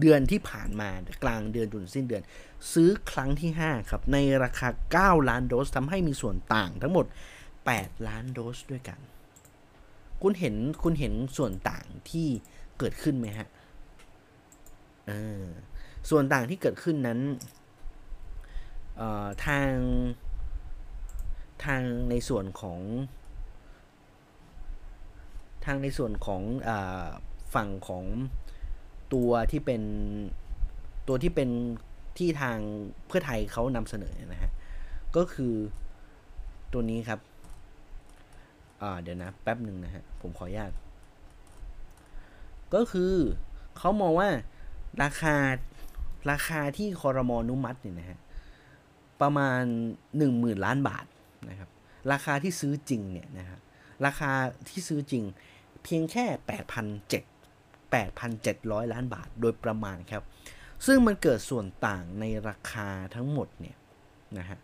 เดือนที่ผ่านมากลางเดือนจนสิ้นเดือน ซื้อครั้งที่ 5 ครับ ในราคา 9 ล้านโดสทำให้มีส่วนต่างทั้งหมด 8 ล้านโดสด้วยกัน คุณเห็นคุณเห็นส่วนต่างที่เกิดขึ้นไหมฮะเออส่วนต่างที่เกิดขึ้นนั้น ทางทางในส่วนของ ทางในส่วนของอฝั่งของตัวที่เป็นตัวที่เป็นที่ทางเพื่อไทยเขานำเสนอนะฮะ ก็คือตัวนี้ครับเดี๋ยวนะ แป๊บหนึ่งนะฮะ ผมขออนุญาต ก็คือเขามองว่าราคาราคาที่คอรมอนุมัติเนี่ยนะฮะ ประมาณ 10,000 ล้านบาทนะครับราคาที่ซื้อจริงเนี่ยนะฮะราคาที่ซื้อจริงเพียงแค่ 8,700 8,700 ล้านบาทโดยประมาณครับ ซึ่งมันเกิดส่วนต่างในราคาทั้งหมดเนี่ยนะฮะ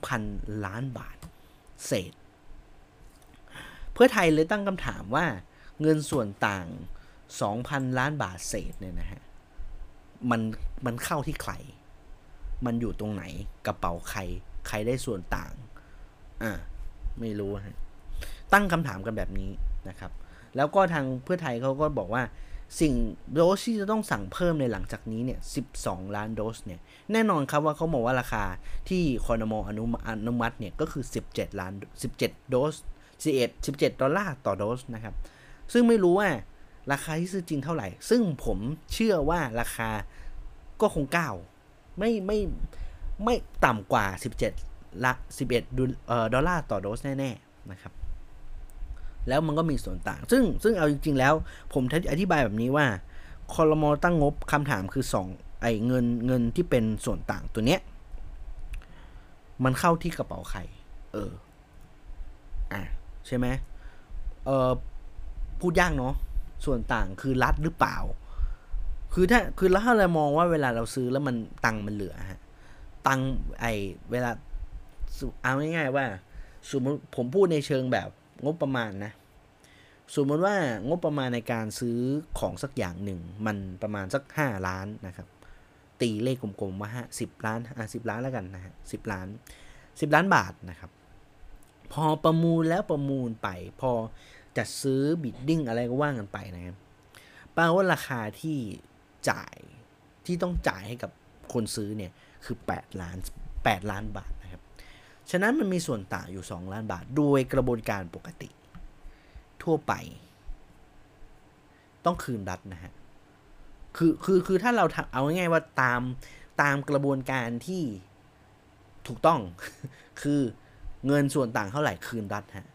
2,000 ล้านบาทเศษ เพื่อไทยเลยตั้งคำถามว่าเงินส่วนต่าง 2,000 ล้านบาทเศษเนี่ยนะฮะมันมันเข้าที่ใคร มันอยู่ตรงไหนกระเป๋าใคร ใครได้ส่วนต่าง อ่า ไม่รู้ฮะตั้งคำถามกันแบบนี้นะครับ แล้วก็ทางเพื่อไทยเขาก็บอกว่าสิ่งโดสที่จะต้องสั่งเพิ่มในหลังจากนี้เนี่ย 12 ล้านโดสเนี่ย แน่นอนครับว่าเขาบอกว่าราคาที่คอนมออนุอนุมัติเนี่ยก็คือ 17 ล้าน 17 โดส 11 17 ดอลลาร์ต่อโดสนะครับ ซึ่งไม่รู้ว่าราคาที่ซื้อจริงเท่าไหร่ ซึ่งผมเชื่อว่าราคาก็คงก้าว ไม่ไม่ไม่ต่ำกว่า 17 ละ 11ดอลลาร์ต่อโดสแน่ๆนะครับ แล้วมันก็มีส่วนต่าง ซึ่งซึ่งเอาจริง ๆ แล้ว ผมอธิบายแบบนี้ว่าคอรมอตั้งงบคำถามคือสองไอ้เงินเงินที่เป็นส่วนต่างตัวเนี้ย มันเข้าที่กระเป๋าใคร เออ อะ ใช่ไหมเออพูดยากเนาะส่วนต่างคือรัดหรือเปล่า คือถ้าคือแล้วถ้าเรามองว่าเวลาเราซื้อแล้วมันตังมันเหลือฮะตังไอเวลาเอาง่ายๆว่า สมมติผมพูดในเชิงแบบงบประมาณนะสมมติว่างบประมาณในการซื้อของสักอย่างหนึ่ง มันประมาณสักห้าล้านนะครับ ตีเลขกลมๆว่าห้าสิบล้านอะสิบล้านแล้วกันนะฮะสิบล้าน10ล้านบาทนะครับ พอประมูลแล้วประมูลไป พอจัดซื้อบิดดิ้งอะไรก็ว่างกันไปนะครับแปลว่าราคาที่ จ่ายที่ต้องจ่ายให้กับคนซื้อเนี่ยคือ 8 ล้าน 8 ล้านบาทนะครับ ฉะนั้นมันมีส่วนต่างอยู่ 2 ล้านบาท โดยกระบวนการปกติ ทั่วไป ต้องคืนรัฐนะฮะ คือคือคือถ้าเราเอาง่ายๆว่าตามตามกระบวนการที่ถูกต้อง คือเงินส่วนต่างเท่าไหร่คืนรัฐฮะ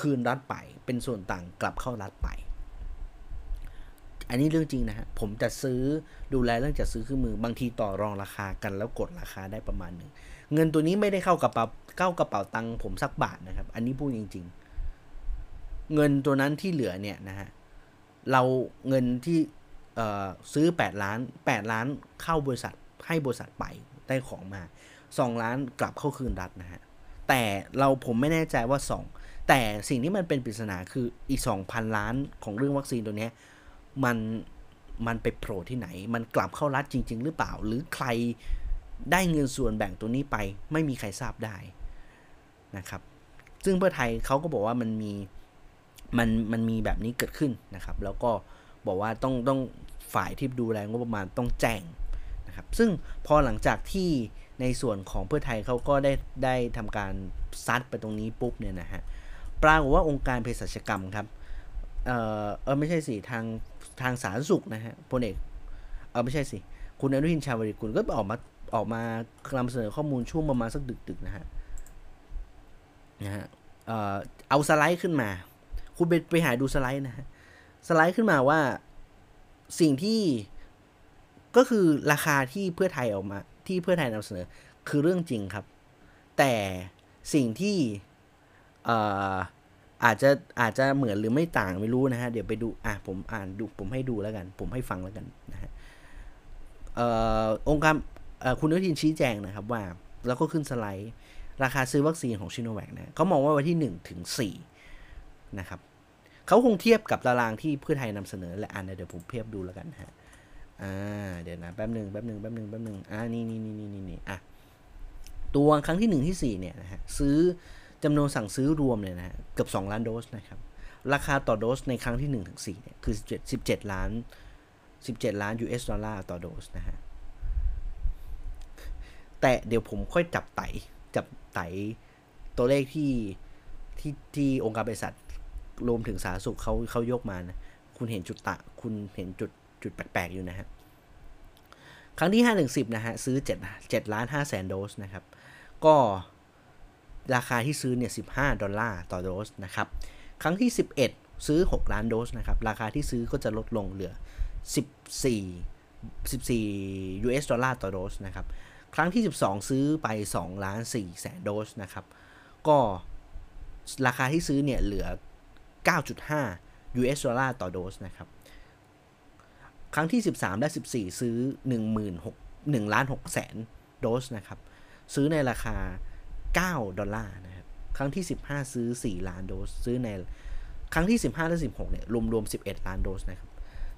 คืนรัฐไป เป็นส่วนต่างกลับเข้ารัฐไป อันนี้เรื่องจริงนะฮะ ผมจะซื้อดูแลเรื่องจัดซื้อเครื่องมือบางทีต่อรองราคากันแล้วกดราคาได้ประมาณหนึ่งเงินตัวนี้ไม่ได้เข้ากระเป๋าเข้ากระเป๋าตังค์ผมสักบาทนะครับ อันนี้พูดจริง ๆ เงินตัวนั้นที่เหลือเนี่ยนะฮะเราเงินที่ซื้อ 8 ล้าน 8 ล้านเข้าบริษัทให้บริษัทไปได้ของมา 2 ล้านกลับเข้าคืนรัฐนะฮะแต่เราผมไม่แน่ใจว่า 2 แต่สิ่งที่มันเป็นปริศนาคืออีก 2,000 ล้านของเรื่องวัคซีนตัวนี้ มันมันไปโผล่ที่ไหน มันกลับเข้ารัฐจริง ๆ หรือเปล่า หรือใครได้เงินส่วนแบ่งตัวนี้ไป ไม่มีใครทราบได้นะครับ ซึ่งเพื่อไทยเขาก็บอกว่ามันมีมันมันมีแบบนี้เกิดขึ้นนะครับ แล้วก็บอกว่าต้องต้องฝ่ายที่ดูแลงบประมาณต้องแจ้งนะครับ ซึ่งพอหลังจากที่ในส่วนของเพื่อไทยเขาก็ได้ได้ทำการซัดไปตรงนี้ปุ๊บเนี่ยนะฮะ ปรากฏว่าองค์การเภสัชกรรมครับ เออเออไม่ใช่สิทาง ทางสาธารณสุขนะฮะพลเอกเออไม่ใช่สิ คุณอนุทินชาญวิริกุลก็ออกมาออกมานำเสนอข้อมูลช่วงประมาณสักดึกๆนะฮะนะฮะเออเอาสไลด์ขึ้นมา คุณไปไปหาดูสไลด์นะฮะสไลด์ขึ้นมาว่าสิ่งที่ก็คือราคาที่เพื่อไทยออกมา ที่เพื่อไทยนำเสนอคือเรื่องจริงครับ แต่สิ่งที่ อาจจะอาจจะเหมือนหรือไม่ต่างไม่รู้นะฮะ เดี๋ยวไปดู อะผมอ่านดูผมให้ดูแล้วกัน ผมให้ฟังแล้วกันนะฮะองค์การคุณนุทินชี้แจงนะครับว่า แล้วก็ขึ้นสไลด์ ราคาซื้อวัคซีนของชิโนแวคนะเขามองว่าวันที่1ถึง4นะครับเขาคงเทียบกับตารางที่เพื่อไทยนำเสนอและอ่านเดี๋ยวผมเทียบดูแล้วกันฮะอ่าเดี๋ยวนะแป๊บหนึ่งแป๊บหนึ่งแป๊บหนึ่งแป๊บหนึ่งอ่านี่นี่นี่นี่นี่อะตัวครั้งที่หนึ่งที่สี่เนี่ยนะฮะซื้อ จำนวนสั่งซื้อรวมเนี่ยนะฮะเกือบสองล้านโดสนะครับ ราคาต่อโดสในครั้งที่หนึ่งถึงสี่เนี่ยคือสิบเจ็ดล้านสิบเจ็ดล้าน US ดอลลาร์ต่อโดสนะฮะ แต่เดี๋ยวผมค่อยจับไตจับไตตัวเลขที่ที่ที่องค์การบริษัทรวมถึงสาธารณสุขเขาเขายกมานะคุณเห็นจุดตะ คุณเห็นจุดจุดแปลกๆอยู่นะฮะ ครั้งที่5ถึง10นะฮะ ซื้อ7 7ล้าน5แสนโดสนะครับ ก็ ราคาที่ซื้อเนี่ย 15 ดอลลาร์ต่อโดสนะครับ ครั้งที่ 11 ซื้อ 6 ล้านโดสนะครับ ราคาที่ซื้อก็จะลดลงเหลือ 14 14 US ดอลลาร์ต่อโดสนะครับ ครั้งที่ 12 ซื้อไป 2 ล้าน4แสนโดสนะครับ ก็ราคาที่ซื้อเนี่ยเหลือ 9.5 US ดอลลาร์ต่อโดสนะครับ ครั้งที่ 13 และ 14 ซื้อ 16 1ล้าน6แสนโดสนะครับ ซื้อในราคา 9 ดอลลาร์นะครับ ครั้งที่ 15 ซื้อ 4 ล้านโดส ซื้อในครั้งที่ 15 และ 16 เนี่ย รวมรวม 11 ล้านโดสนะครับ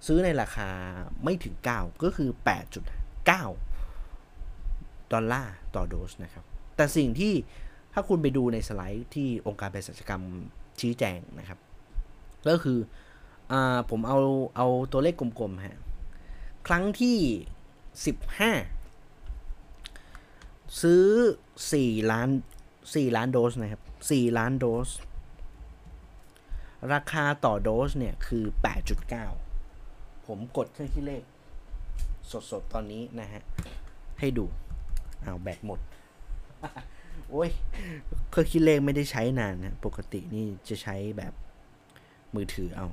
ซื้อในราคาไม่ถึง 9 ก็คือ 8.9 ดอลลาร์ต่อโดสนะครับ แต่สิ่งที่ถ้าคุณไปดูในสไลด์ที่องค์การเภสัชกรรมชี้แจงนะครับ ก็คืออผมเอาเอาตัวเลขกลมๆฮะ ครั้งที่สิบห้า ซื้อสี่ล้านสี่ล้านโดสนะครับสี่ล้านโดส ราคาต่อโดสเนี่ย คือแปดจุดเก้าผมกดเครื่องคิดเลข สดๆ ตอนนี้นะฮะ ให้ดูเอาแบตหมด โอ้ยเครื่องคิดเลขไม่ได้ใช้นานนะ ปกตินี่จะใช้แบบมือถือเอา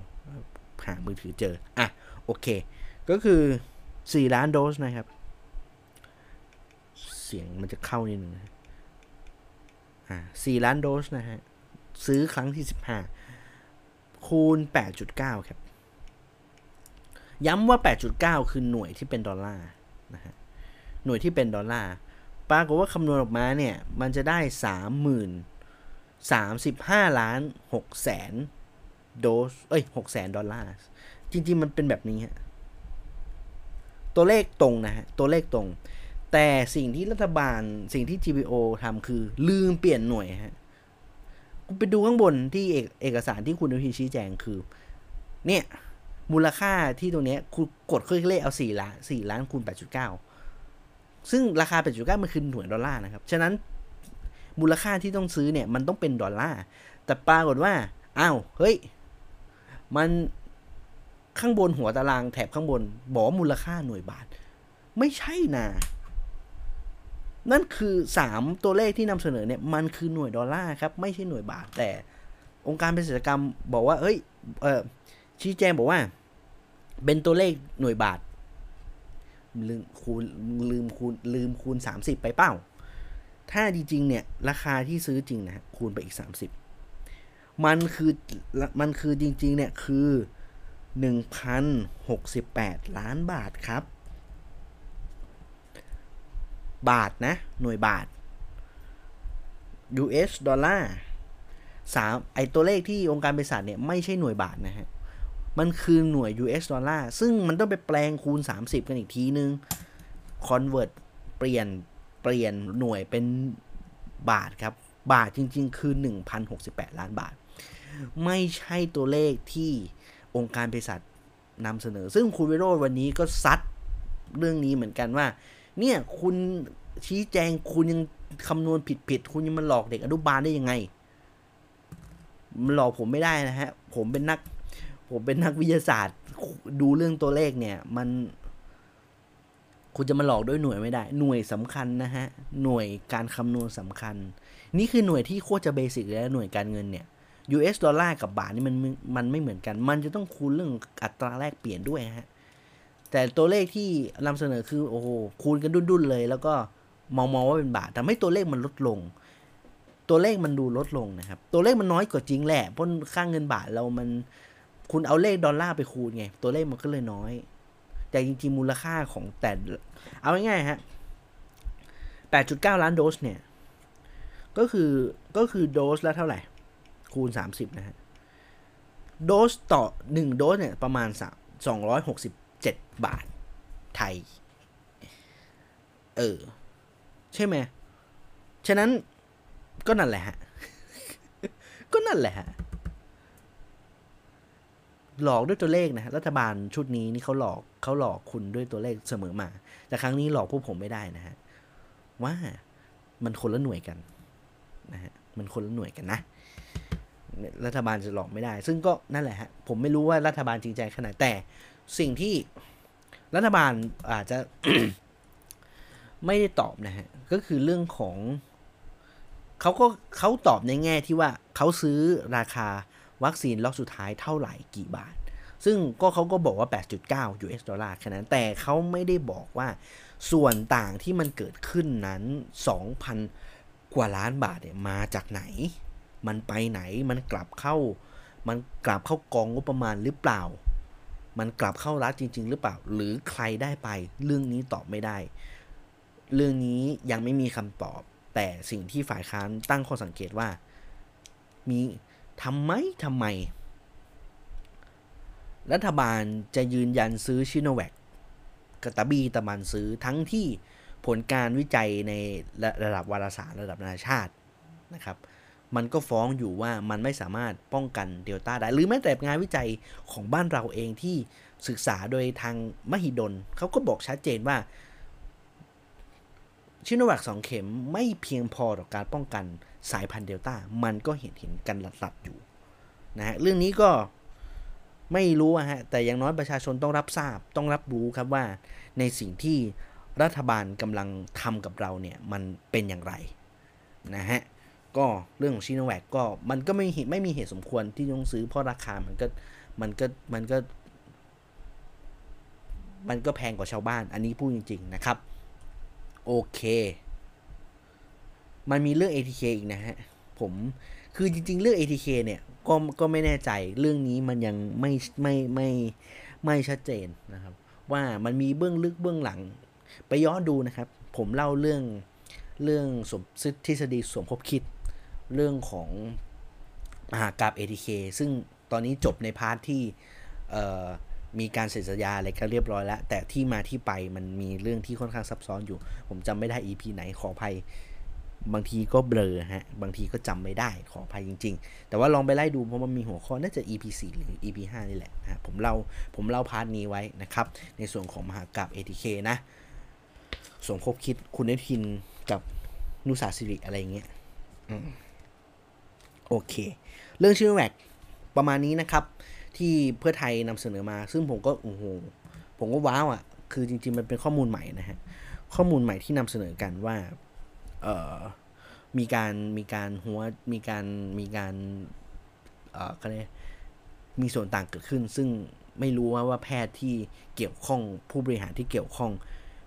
หามือถือเจอ อะ โอเค ก็คือ 4 ล้านโดสนะครับ สียงมันจะเข้านิดนึงนะอ่า4ล้านโดสนะฮะ ซื้อครั้งที่15คูณ 8.9 ครับ ย้ำว่า 8.9 คือหน่วยที่เป็นดอลลาร์นะฮะ หน่วยที่เป็นดอลลาร์ ปรากฏว่าคำนวณออกมาเนี่ย มันจะได้ 30,000 35 ล้าน6แสนโดส เอ้ยหกแสนดอลลาร์ จริง ๆ มันเป็นแบบนี้ฮะ ตัวเลขตรงนะฮะ ตัวเลขตรง แต่สิ่งที่รัฐบาลสิ่งที่ GPO ทำคือ ลืมเปลี่ยนหน่วยฮะคุณไปดูข้างบนที่เอกเอกสารที่คุณอนุทินชี้แจงคือ เนี่ย มูลค่าที่ตรงนี้คุณกดเครื่องเลขเอาสี่ล้านสี่ล้านคูณแปดจุดเก้าซึ่งราคาแปดจุดเก้ามันคือหน่วยดอลลาร์นะครับ ฉะนั้นมูลค่าที่ต้องซื้อเนี่ย มันต้องเป็นดอลลาร์ แต่ปรากฏว่า อ้าว เฮ้ย มันข้างบนหัวตารางแถบข้างบน บอกมูลค่าหน่วยบาท ไม่ใช่นะ นั่นคือสามตัวเลขที่นำเสนอเนี่ยมันคือหน่วยดอลลาร์ครับ ไม่ใช่หน่วยบาท แต่องค์การเภสัชกรรมบอกว่าเฮ้ยเออชี้แจงบอกว่า เป็นตัวเลขหน่วยบาท ลืมคูณลืมคูณลืมคูณสามสิบไปเป้า ถ้าจริงๆเนี่ยราคาที่ซื้อจริงนะคูณไปอีกสามสิบมันคือมันคือจริงๆเนี่ยคือหนึ่งพันหกสิบแปดล้านบาทครับ บาทนะ หน่วยบาท US ดอลลาร์สามไอตัวเลขที่องค์การบริษัทเนี่ย ไม่ใช่หน่วยบาทนะฮะ มันคือหน่วย US ดอลลาร์ซึ่งมันต้องไปแปลงคูณ 30 กันอีกทีนึง convert เปลี่ยนเปลี่ยนหน่วยเป็นบาทครับ บาทจริง ๆ คือ 1,068 ล้านบาท ไม่ใช่ตัวเลขที่องค์การเภสัชนำเสนอ ซึ่งคุณวิโรจน์วันนี้ก็ซัดเรื่องนี้เหมือนกันว่า เนี่ยคุณชี้แจงคุณยังคำนวณผิดๆคุณยังมาหลอกเด็กอนุบาลได้ยังไง มันหลอกผมไม่ได้นะฮะ ผมเป็นนัก ผมเป็นนักวิทยาศาสตร์ ดูเรื่องตัวเลขเนี่ย มัน คุณจะมาหลอกด้วยหน่วยไม่ได้ หน่วยสำคัญนะฮะ หน่วยการคำนวณสำคัญ นี่คือหน่วยที่โคตรจะเบสิกแล้วหน่วยการเงินเนี่ย US ดอลลาร์กับบาทนี่มันมันไม่เหมือนกัน มันจะต้องคูณเรื่องอัตราแลกเปลี่ยนด้วยฮะ แต่ตัวเลขที่นำเสนอคือโอ้โหคูณกันดุนๆเลย แล้วก็มองมองว่าเป็นบาททำให้ตัวเลขมันลดลง ตัวเลขมันดูลดลงนะครับ ตัวเลขมันน้อยกว่าจริงแหละเพราะค่างเงินบาทเรามันคุณเอาเลขดอลลาร์ไปคูณไง ตัวเลขมันก็เลยน้อย แต่จริงๆ มูลค่าของแต่ เอาง่ายๆฮะ 8.9 ล้านโดสเนี่ย ก็คือ ก็คือโดสละเท่าไหร่ คูณ 30 นะฮะ โดสต่อ 1 โดสเนี่ย ประมาณ 267บาทไทย เออ ใช่ไหม ฉะนั้นก็นั่นแหละฮะ ก็นั่นแหละฮะ หลอกด้วยตัวเลขนะ รัฐบาลชุดนี้นี่เขาหลอกเขาหลอกคุณด้วยตัวเลขเสมอมา แต่ครั้งนี้หลอกพวกผมไม่ได้นะฮะ ว่ามันคนละหน่วยกันนะฮะ มันคนละหน่วยกันนะรัฐบาลจะหลอกไม่ได้ ซึ่งก็นั่นแหละฮะ ผมไม่รู้ว่ารัฐบาลจริงใจขนาดแต่ สิ่งที่รัฐบาลอาจจะไม่ได้ตอบนะฮะ ก็คือเรื่องของเขาก็เขาตอบในแง่ที่ว่าเขาซื้อราคาวัคซีนล็อกสุดท้ายเท่าไหร่กี่บาท ซึ่งก็เขาก็บอกว่า 8.9 US ดอลลาร์แค่นั้น แต่เขาไม่ได้บอกว่าส่วนต่างที่มันเกิดขึ้นนั้น 2,000 กว่าล้านบาทเนี่ยมาจากไหน มันไปไหน มันกลับเข้า มันกลับเข้ากองงบประมาณหรือเปล่า มันกลับเข้ารัฐจริง ๆ หรือเปล่า หรือใครได้ไป เรื่องนี้ตอบไม่ได้ เรื่องนี้ยังไม่มีคำตอบ แต่สิ่งที่ฝ่ายค้านตั้งข้อสังเกตว่า มีทำไมทำไม รัฐบาลจะยืนยันซื้อชิโนแวคกตะบีตะมันซื้อทั้งที่ผลการวิจัยในระระดับวารสารระดับนานาชาตินะครับ มันก็ฟ้องอยู่ว่ามันไม่สามารถป้องกันเดลต้าได้ หรือแม้แต่งานวิจัยของบ้านเราเองที่ศึกษาโดยทางมหิดลเขาก็บอกชัดเจนว่า ชิโนแวคสองเข็มไม่เพียงพอต่อการป้องกันสายพันธุ์เดลต้ามันก็เห็นเห็นกันหลัดๆอยู่นะฮะเรื่องนี้ก็ไม่รู้ฮะแต่อย่างน้อยประชาชนต้องรับทราบต้องรับรู้ครับว่าในสิ่งที่รัฐบาลกำลังทำกับเราเนี่ย มันเป็นอย่างไรนะฮะ ก็เรื่องของชิโนแวคก็มันก็ไม่ไม่มีเหตุสมควรที่ต้องซื้อเพราะราคามันก็มันก็มันก็ มันก็แพงกว่าชาวบ้าน อันนี้พูดจริง ๆ นะครับ โอเค มันมีเรื่อง ATK อีกนะฮะ ผมคือจริง ๆ เรื่อง ATK เนี่ยก็ก็ไม่แน่ใจเรื่องนี้มันยังไม่ไม่ไม่ไม่ชัดเจนนะครับ ว่ามันมีเบื้องลึกเบื้องหลัง ไปย้อนดูนะครับ ผมเล่าเรื่องเรื่องสมทฤษฎีสมคบคิด เรื่องของมหากราบ ATK ซึ่งตอนนี้จบใน part ที่มีการเซ็นสัญญาอะไรก็เรียบร้อยแล้ว แต่ที่มาที่ไปมันมีเรื่องที่ค่อนข้างซับซ้อนอยู่ ผมจำไม่ได้ EP ไหนขออภัยบางทีก็เบลอฮะ บางทีก็จำไม่ได้ขออภัยจริง ๆ แต่ว่าลองไปไล่ดูเพราะมันมีหัวข้อน่าจะ EP 4หรือ EP 5นี่แหละนะผมเล่าผมเล่า part นี้ไว้นะครับ ในส่วนของมหากราบ ATK นะสมคบคิดคุณเนทินกับนุสาสิริอะไรเงี้ย โอเค เรื่องชื่อแวกประมาณนี้นะครับ ที่เพื่อไทยนำเสนอมา ซึ่งผมก็โอ้โหผมก็ว้าวอะ่ะ คือจริงๆมันเป็นข้อมูลใหม่นะฮะ ข้อมูลใหม่ที่นำเสนอกันว่าเอ่อมีการมีการหัวมีการมีการเอ่อก็เลยมีส่วนต่างเกิดขึ้น ซึ่งไม่รู้ว่าว่าแพทย์ที่เกี่ยวข้องผู้บริหารที่เกี่ยวข้อง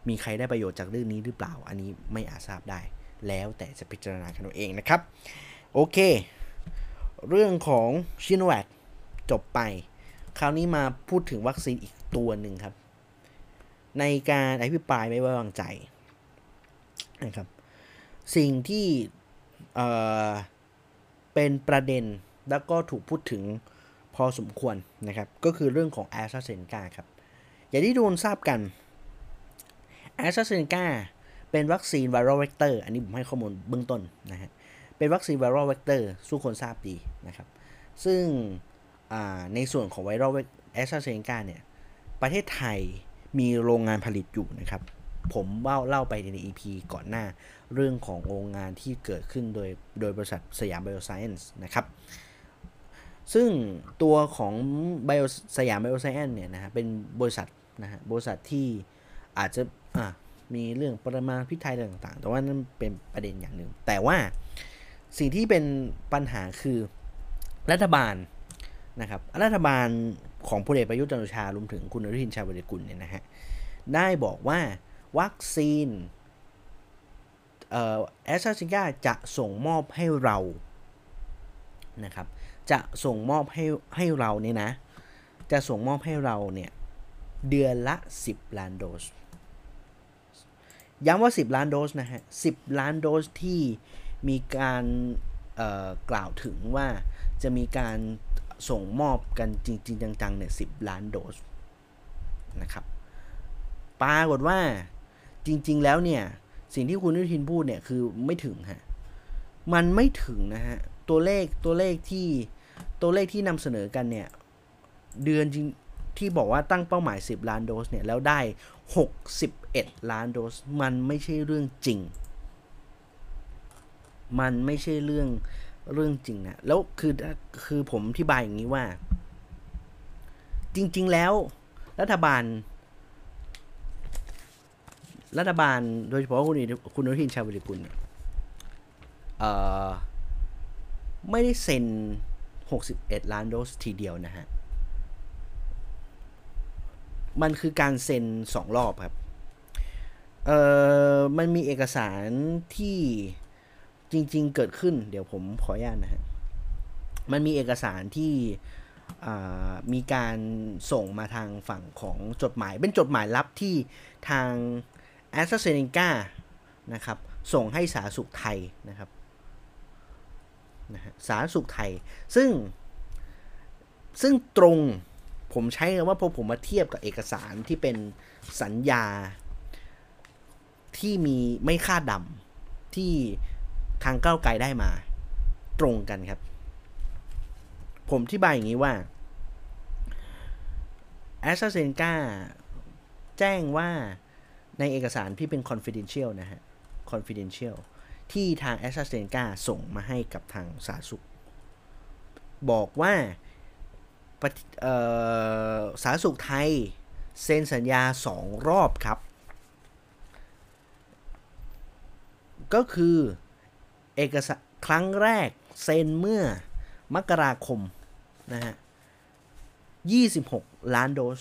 มีใครได้ประโยชน์จากเรื่องนี้หรือเปล่า อันนี้ไม่อาจทราบได้ แล้วแต่จะพิจารณากันเองนะครับ โอเค เรื่องของชิโนแวคจบไป คราวนี้มาพูดถึงวัคซีนอีกตัวหนึ่งครับ ในการอภิปรายไม่ไว้วางใจนะครับ สิ่งที่เเป็นประเด็นแล้วก็ถูกพูดถึงพอสมควรนะครับ ก็คือเรื่องของแอสตราเซเนกาครับ อย่างที่โดนทราบกันแอสตราเซเนกาเป็นวัคซีน viral vector อันนี้ผมให้ข้อมูลเบื้องต้นนะฮะ เป็นวัคซีน viral vector ทุกคนทราบดี นะครับ ซึ่งในส่วนของ viral แอสตราเซเนกาเนี่ย ประเทศไทยมีโรงงานผลิตอยู่นะครับ ผมเล่าเล่าไปใน EP ก่อนหน้าเรื่องของโรงงานที่เกิดขึ้นโดยโดยบริษัทสยามไบโอไซเอนส์นะครับ ซึ่งตัวของไบโอสยามไบโอไซเอนส์เนี่ยนะฮะเป็นบริษัทนะฮะบริษัทที่อาจจะอะมีเรื่องปริมาณพิษไทยต่างๆ แต่ว่านั่นเป็นประเด็นอย่างหนึ่ง แต่ว่าสิ่งที่เป็นปัญหาคือ รัฐบาลนะครับรัฐบาลของพลเอกประยุทธ์จันโอชารวมถึงคุณอนุทินชาญวีรกูลเนี่ยนะฮะได้บอกว่าวัคซีนแอสตราเซเนกาจะส่งมอบให้เรานะครับจะส่งมอบให้ให้เราเนี่ยนะ จะส่งมอบให้เราเนี่ย เดือนละ 10 ล้านโดส ย้ำว่า 10 ล้านโดสนะฮะ 10 ล้านโดสที่มีการกล่าวถึงว่า จะมีการส่งมอบกันจริง ๆ จังๆเนี่ยสิล้านโดสนะครับปรากฏว่าจริง ๆ แล้วเนี่ย สิ่งที่คุณนุทินพูดเนี่ยคือไม่ถึงฮะมันไม่ถึงนะฮะตัวเลขตัวเลขที่ตัวเลขที่นำเสนอกันเนี่ย เดือนจริงที่บอกว่าตั้งเป้าหมาย 10 ล้านโดสเนี่ย แล้วได้ 61 ล้านโดส มันไม่ใช่เรื่องจริง มันไม่ใช่เรื่อง เรื่องจริงนะแล้วคือคือผมอธิบายอย่างนี้ว่า จริง ๆ แล้ว รัฐบาล รัฐบาลโดยเฉพาะคุณคุณอนุทินชาญวิริกุลเอ่อไม่ได้เซ็น 61 ล้านโดสทีเดียวนะฮะ มันคือการเซ็นสองรอบครับ เอ่อ มันมีเอกสารที่ จริง ๆ เกิดขึ้น เดี๋ยวผมขออนุญาตนะฮะมันมีเอกสารที่มีการส่งมาทางฝั่งของจดหมาย เป็นจดหมายลับที่ทางแอสเซเนกานะครับ ส่งให้สาธารณสุขไทยนะครับนะฮะสาธารณสุขไทย ซึ่ง ซึ่งตรงผมใช้คำว่าพอผมมาเทียบกับเอกสารที่เป็นสัญญาที่มีไม่ค่าดำที่ ทางก้าวไกลได้มา ตรงกันครับ ผมที่บายอย่างนี้ว่า a s t r a z เซ e c a แจ้งว่าในเอกสารที่เป็น confidential นะฮะ confidential ที่ทาง a s t r a z เซ e c a ส่งมาให้กับทางสาธารณสุข บอกว่าสาธารณสุขไทย เซ็นสัญญาสองรอบครับ ก็คือ เอกสารครั้งแรกเซ็นเมื่อมกราคมนะฮะ26 ล้านโดส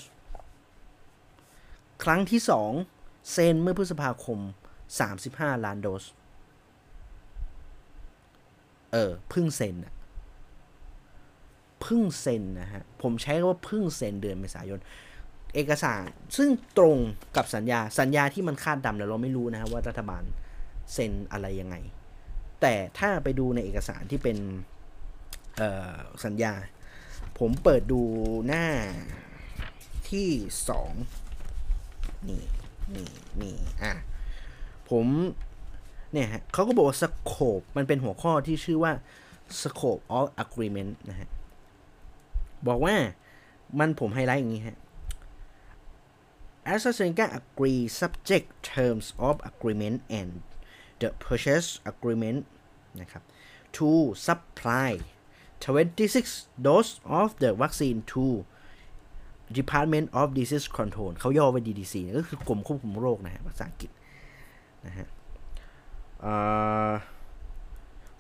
ครั้งที่ 2 เซ็นเมื่อพฤษภาคม 35 ล้านโดส เออพึ่งเซ็นอะพึ่งเซ็นนะฮะ ผมใช้คำว่าพึ่งเซ็นเดือนเมษายน เอกสารซึ่งตรงกับสัญญาสัญญาที่มันคาดดำเราไม่รู้นะฮะว่ารัฐบาลเซ็นอะไรยังไง แต่ถ้าไปดูในเอกสารที่เป็นสัญญา ผมเปิดดูหน้าที่สองนี่นี่นี่อะผมเนี่ยฮะเขาก็บอกว่า scope มันเป็นหัวข้อที่ชื่อว่า scope of agreement นะฮะ บอกว่ามันผมไฮไลท์อย่างนี้ฮะ AstraZeneca agree subject terms of agreement and the purchase agreement นะครับ to supply 26 dose of the vaccine to Department of Disease Control เขาย่อไว้ DDC ก็คือกรมควบคุมโรคนะฮะภาษาอังกฤษนะฮะ uh,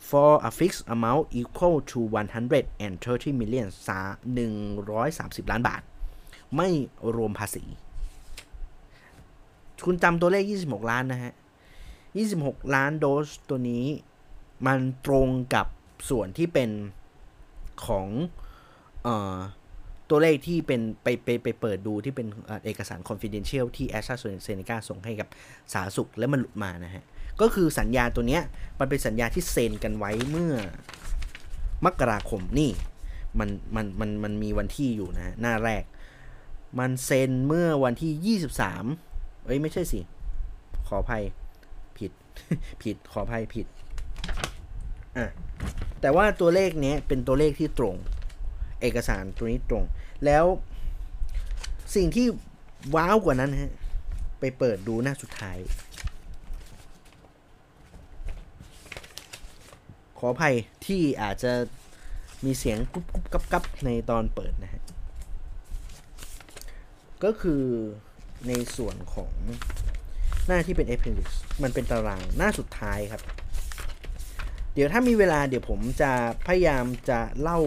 for a fixed amount equal to 130 million 130 ล้านบาท ไม่รวมภาษี คุณจำตัวเลข 26 ล้านนะฮะ 26 ล้านโดสตัวนี้ มันตรงกับส่วนที่เป็นของอตัวเลขที่เป็นไปไปไปเปิดดูที่เป็นเอกสาร confidential ที่ a s t r a z e ซ e c a ส่งให้กับสาธารณสุขแล้วมันหลุดมานะฮะ ก็คือสัญญาตัวเนี้ย มันเป็นสัญญาที่เซ็นกันไว้เมื่อมกราคมนี่ มันมันมันมันมีวันที่อยู่นะฮะ หน้าแรก มันเซ็นเมื่อวันที่ 23 เอ้ยไม่ใช่สิ ขออภัยผิด ผิดขออภัยผิด อะแต่ว่าตัวเลขนี้เป็นตัวเลขที่ตรง เอกสารตัวนี้ตรง แล้วสิ่งที่ว้าวกว่านั้นฮะไปเปิดดูหน้าสุดท้าย ขออภัยที่อาจจะมีเสียงกุ๊บกุ๊บกับกับในตอนเปิดนะฮะ ก็คือในส่วนของหน้าที่เป็น appendix มันเป็นตารางหน้าสุดท้ายครับ เดี๋ยวถ้ามีเวลาเดี๋ยวผมจะพยายามจะเล่า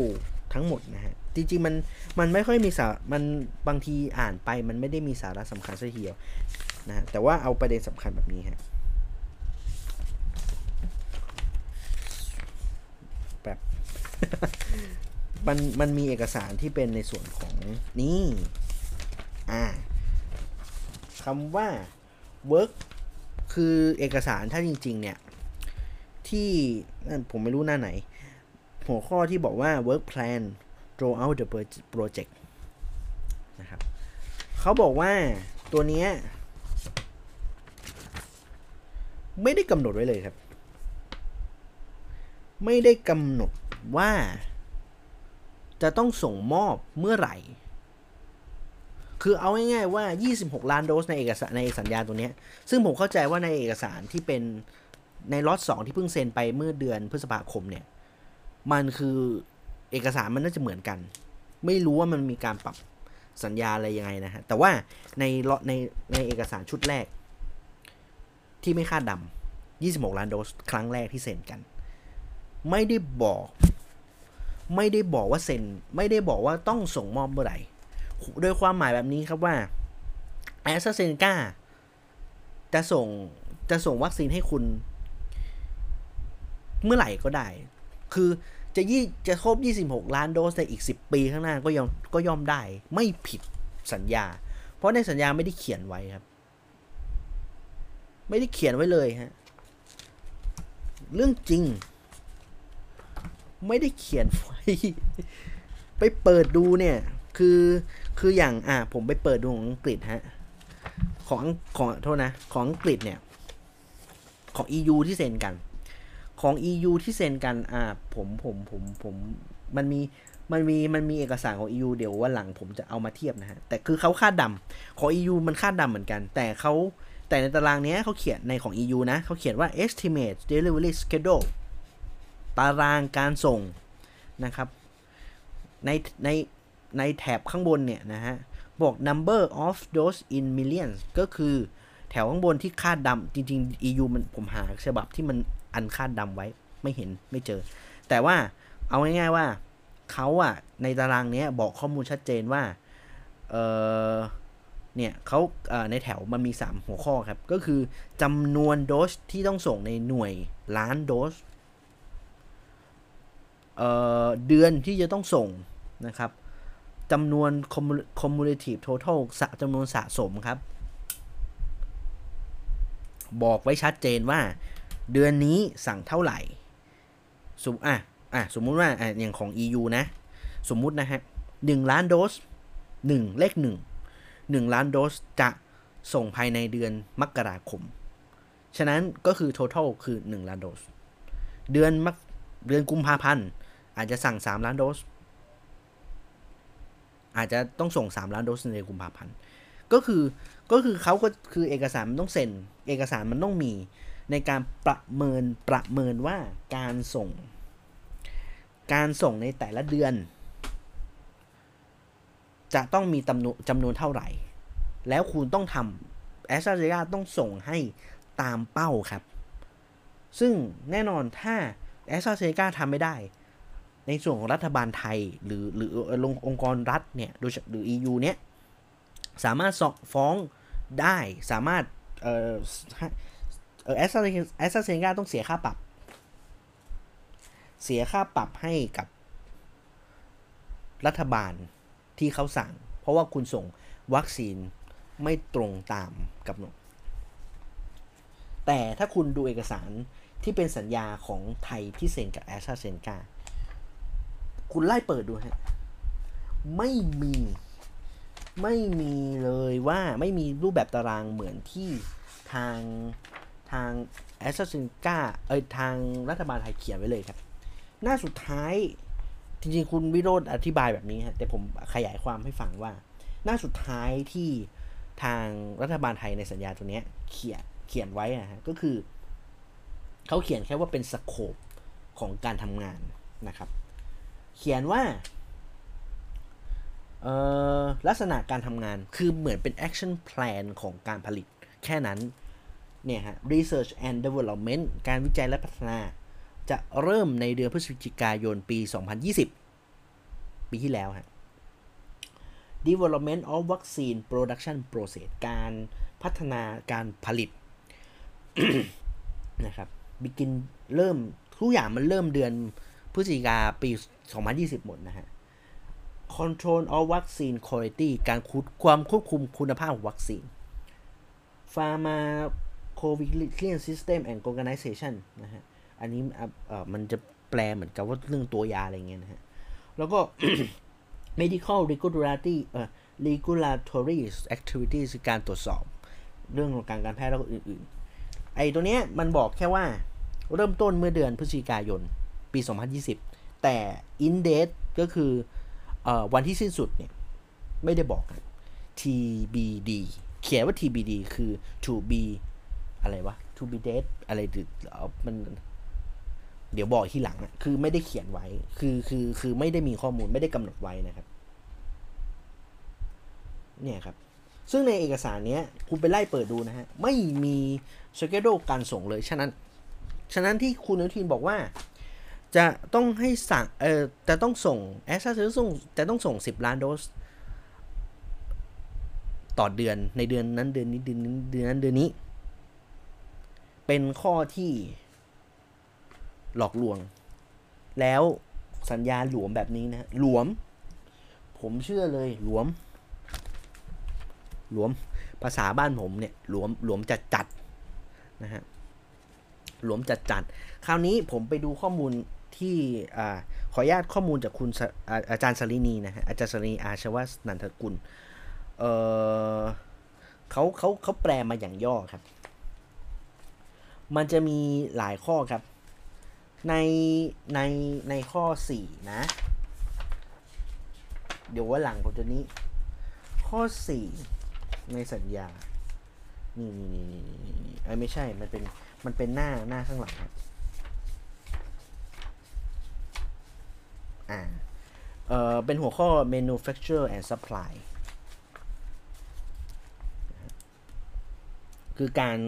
ทั้งหมดนะฮะ จริงๆมันมันไม่ค่อยมีสามันบางทีอ่านไปมันไม่ได้มีสาระสำคัญซะทีเดียวนะฮะแต่ว่าเอาประเด็นสำคัญแบบนี้ฮะแบบมันมันมีเอกสารที่เป็นในส่วนของนี่อ่าคำว่า work คือเอกสารถ้าจริง ๆ เนี่ย ที่ผมไม่รู้หน้าไหน หัวข้อที่บอกว่า work plan draw out the project นะครับเขาบอกว่าตัวเนี้ยไม่ได้กำหนดไว้เลยครับ ไม่ได้กำหนดว่าจะต้องส่งมอบเมื่อไหร่ คือเอาง่ายๆว่า 26 ล้านโดสในเอกสารในสัญญาตัวนี้ ซึ่งผมเข้าใจว่าในเอกสารที่เป็น ในล็อต2ที่เพิ่งเซ็นไปเมื่อเดือนพฤษภาคมเนี่ย มันคือเอกสารมันน่าจะเหมือนกัน ไม่รู้ว่ามันมีการปรับสัญญาอะไรยังไงนะฮะ แต่ว่าในล็อตในในเอกสารชุดแรก ที่ไม่คาดดำ26 ล้านโดสครั้งแรกที่เซ็นกัน ไม่ได้บอก ไม่ได้บอกว่าเซ็น ไม่ได้บอกว่าต้องส่งมอบเมื่อไหร่โดยความหมายแบบนี้ครับว่าแอสเซนกาจะส่งจะส่งวัคซีนให้คุณ เมื่อไหร่ก็ได้ คือจะยี่จะครบ 26 ล้านโดสในอีก 10 ปีข้างหน้าก็ยอมก็ย่อมได้ ไม่ผิดสัญญา เพราะในสัญญาไม่ได้เขียนไว้ครับ ไม่ได้เขียนไว้เลยฮะ เรื่องจริง ไม่ได้เขียนไว้ ไปเปิดดูเนี่ย คือคืออย่างอะผมไปเปิดดูของอังกฤษฮะ ของของโทษนะ ของอังกฤษเนี่ย ของ EU ที่เซ็นกัน ของ EU ที่เซ็นกันอ่าผมผมผมผมมันมีมันมีมันมีเอกสารของ EU เดี๋ยววันหลังผมจะเอามาเทียบนะฮะ แต่คือเขาคาดดำของ EU มันคาดดำเหมือนกัน แต่เขาแต่ในตารางนี้เขาเขียนในของ EU นะเขาเขียนว่า estimate delivery schedule ตารางการส่งนะครับ ในในในแถบข้างบนเนี่ยนะฮะ บอก number of dose in millions ก็คือแถวข้างบนที่คาดดำจริง ๆ EU มันผมหาฉบับที่มัน อันคาดดำไว้ไม่เห็นไม่เจอ แต่ว่าเอาง่ายๆว่าเขาอะในตารางนี้บอกข้อมูลชัดเจนว่าเออเนี่ยเขาในแถวมันมี 3 หัวข้อครับ ก็คือจำนวนโดสที่ต้องส่งในหน่วยล้านโดสเเดือนที่จะต้องส่งนะครับจำนวน cumulative total สะจำนวนสะสมครับ บอกไว้ชัดเจนว่า เดือนนี้สั่งเท่าไหร่สมอะอะสมมุติว่าอะอย่างของ EU นะ สมมุตินะฮะหนึ่งล้านโดสหนึ่งเลขหนึ่ง1ล้านโดสจะส่งภายในเดือนมกราคม ฉะนั้นก็คือ total คือ 1 ล้านโดส เดือนมกเดือนกุมภาพันธ์อาจจะสั่ง 3 ล้านโดส อาจจะต้องส่ง 3 ล้านโดสในเดือนกุมภาพันธ์ ก็คือ ก็คือเขาก็คือเอกสารมันต้องเซ็น เอกสารมันต้องมี ในการประเมินประเมินว่าการส่ง การส่งในแต่ละเดือน จะต้องมีจำนวนจำนวนเท่าไหร่ แล้วคุณต้องทำแอสตราเซเนกาต้องส่งให้ตามเป้าครับ ซึ่งแน่นอนถ้าแอสตราเซเนกาทำไม่ได้ ในส่วนของรัฐบาลไทยหรือหรือองค์กรรัฐเนี่ยโดยหรือ EU เนี้ยสามารถฟ้องได้สามารถ เออเออแอสตราแอสตราเซนกาต้องเสียค่าปรับ เสียค่าปรับให้กับรัฐบาลที่เขาสั่ง เพราะว่าคุณส่งวัคซีนไม่ตรงตามกำหนด แต่ถ้าคุณดูเอกสารที่เป็นสัญญาของไทยที่เซ็นกับแอสตราเซนกาคุณไล่เปิดดูฮะ ไม่มี ไม่มีเลยว่าไม่มีรูปแบบตารางเหมือนที่ทาง ทางแอสตราเซเนกาเอ้ยทางรัฐบาลไทยเขียนไว้เลยครับ หน้าสุดท้ายจริงๆ คุณวิโรธอธิบายแบบนี้ฮะแต่ผมขยายความให้ฟังว่า หน้าสุดท้ายที่ทางรัฐบาลไทยในสัญญาตัวนี้เขียนเขียนไว้อะฮะก็คือเขาเขียนแค่ว่าเป็นสโคปของการทำงานนะครับ เขียนว่าลักษณะการทำงานคือเหมือนเป็น action plan ของการผลิตแค่นั้น เนี่ยฮะ research and development การวิจัยและพัฒนา จะเริ่มในเดือนพฤศจิกายนปี 2020 ปีที่แล้วฮะ development of vaccine production process การพัฒนาการผลิตนะครับ begin เริ่มทุกอย่างมันเริ่มเดือนพฤศจิกาปี 2020 หมดนะฮะ control of vaccine quality การคุดความควบคุมคุณภาพของวัคซีน COVID Clean system and organization นะฮะ อันนี้มันจะแปลเหมือนกับว่าเรื่องตัวยาอะไรเงี้ยนะฮะ แล้วก็ medical regulatory เอ่อ regulatory activities การตรวจสอบ เรื่องของการการแพทย์แล้วก็อื่นๆ ไอ้ตัวเนี้ยมันบอกแค่ว่าเริ่มต้นเมื่อเดือนพฤศจิกายน ปี 2020 แต่ in date ก็คืออวันที่สิ้นสุดเนี่ย ไม่ได้บอก TBD เขียนว่า TBD คือ to be อะไรวะ to be dead อะไรหรือมัน เดี๋ยวบอกที่หลังอะคือไม่ได้เขียนไว้ คือคือคือไม่ได้มีข้อมูลไม่ได้กำหนดไว้นะครับ เนี่ยครับ ซึ่งในเอกสารเนี้ยคุณไปไล่เปิดดูนะฮะ ไม่มีสเกดูการส่งเลย ฉะนั้น ฉะนั้นที่คุณอนุทินบอกว่าจะต้องให้สั่ง เอ่อจะต้องส่งแอสซาซอร์ส่งจะต้องส่ง 10 ล้านโดส ต่อเดือนในเดือนนั้นเดือนนี้เดือนนี้เดือนนั้นเดือนนี้ เป็นข้อที่หลอกลวง แล้วสัญญาหลวมแบบนี้นะหลวม ผมเชื่อเลยหลวม หลวมภาษาบ้านผมเนี่ยหลวมหลวมจัดจัดนะฮะหลวมจัดจัดคราวนี้ผมไปดูข้อมูลที่อขออนุญาตข้อมูลจากคุณอาอาจารย์สรินีนะฮะอาจารย์สรินีอาชวสนันทกุลเเขาเขาเขาแปลมาอย่างย่อครับ มันจะมีหลายข้อครับ ในในในข้อ 4 นะ เดี๋ยวว่าหลังผมจะนี้ ข้อ 4 ในสัญญา นี่นี่นี่นี่นี่ไอ้ไม่ใช่ มันเป็น มันเป็นหน้าหน้าข้างหลังครับ อ่า เอ่อ เป็นหัวข้อ manufacture and supply คือการ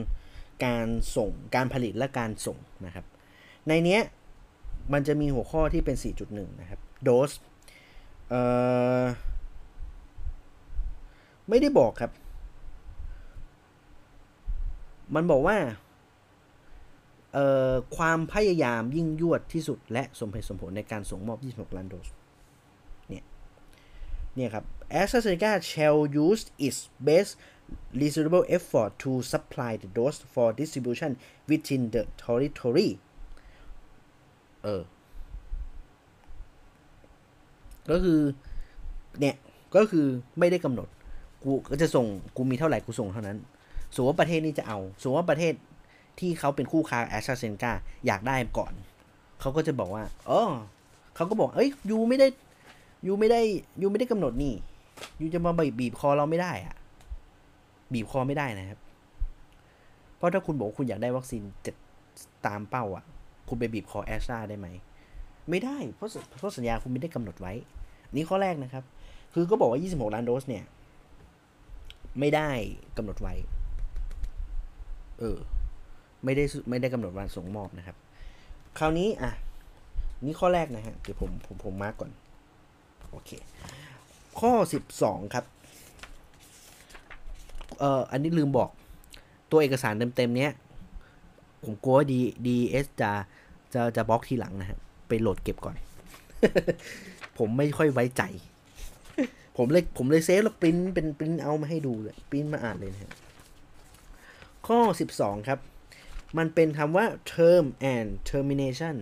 การส่งการผลิตและการส่งนะครับ ในเนี้ยมันจะมีหัวข้อที่เป็น 4.1 นะครับ โดสเอ่อไม่ได้บอกครับ มันบอกว่าความพยายามยิ่งยวดที่สุด และสมเหตุสมผลในการส่งมอบ 26 ล้านโดส เนี่ย เนี่ยครับ AstraZeneca shall use its best reasonable effort to supply the dose for distribution within the territory เออ ก็คือ เนี่ย ก็คือไม่ได้กำหนด กูก็จะส่ง กูมีเท่าไหร่ กูส่งเท่านั้น สมมติว่าประเทศนี้จะเอา สมมติว่าประเทศที่เขาเป็นคู่ค้าแอสตราเซนกาอยากได้ก่อน เขาก็จะบอกว่าเออเขาก็บอก เอ้ย ยูไม่ได้ ยูไม่ได้ ยูไม่ได้กำหนดนี่ ยูจะมาบีบคอเราไม่ได้อะ บีบคอไม่ได้นะครับ เพราะถ้าคุณบอกคุณอยากได้วัคซีนจะตามเป้าอะ คุณไปบีบคอแอสตราได้ไหม ไม่ได้ เพราะเพราะสัญญาคุณไม่ได้กำหนดไว้ นี่ข้อแรกนะครับ คือก็บอกว่า 26 ล้านโดสเนี่ย ไม่ได้กำหนดไว้ เออ ไม่ได้ไม่ได้กำหนดวันส่งมอบนะครับ คราวนี้อะ นี่ข้อแรกนะฮะ เดี๋ยวผมผมผม mark ก่อน โอเค ข้อ 12 ครับ เอออันนี้ลืมบอกตัวเอกสารเต็มๆเนี้ย ผมกลัวว่าดีอีเอสจะจะจะบล็อกทีหลังนะฮะ ไปโหลดเก็บก่อน ผมไม่ค่อยไว้ใจ ผมเลยผมเลย save แล้วปริ้นเป็นปริ้นเอามาให้ดูเลยปริ้นมาอ่านเลยนะฮะ ข้อ 12 ครับ มันเป็นคำว่า term and termination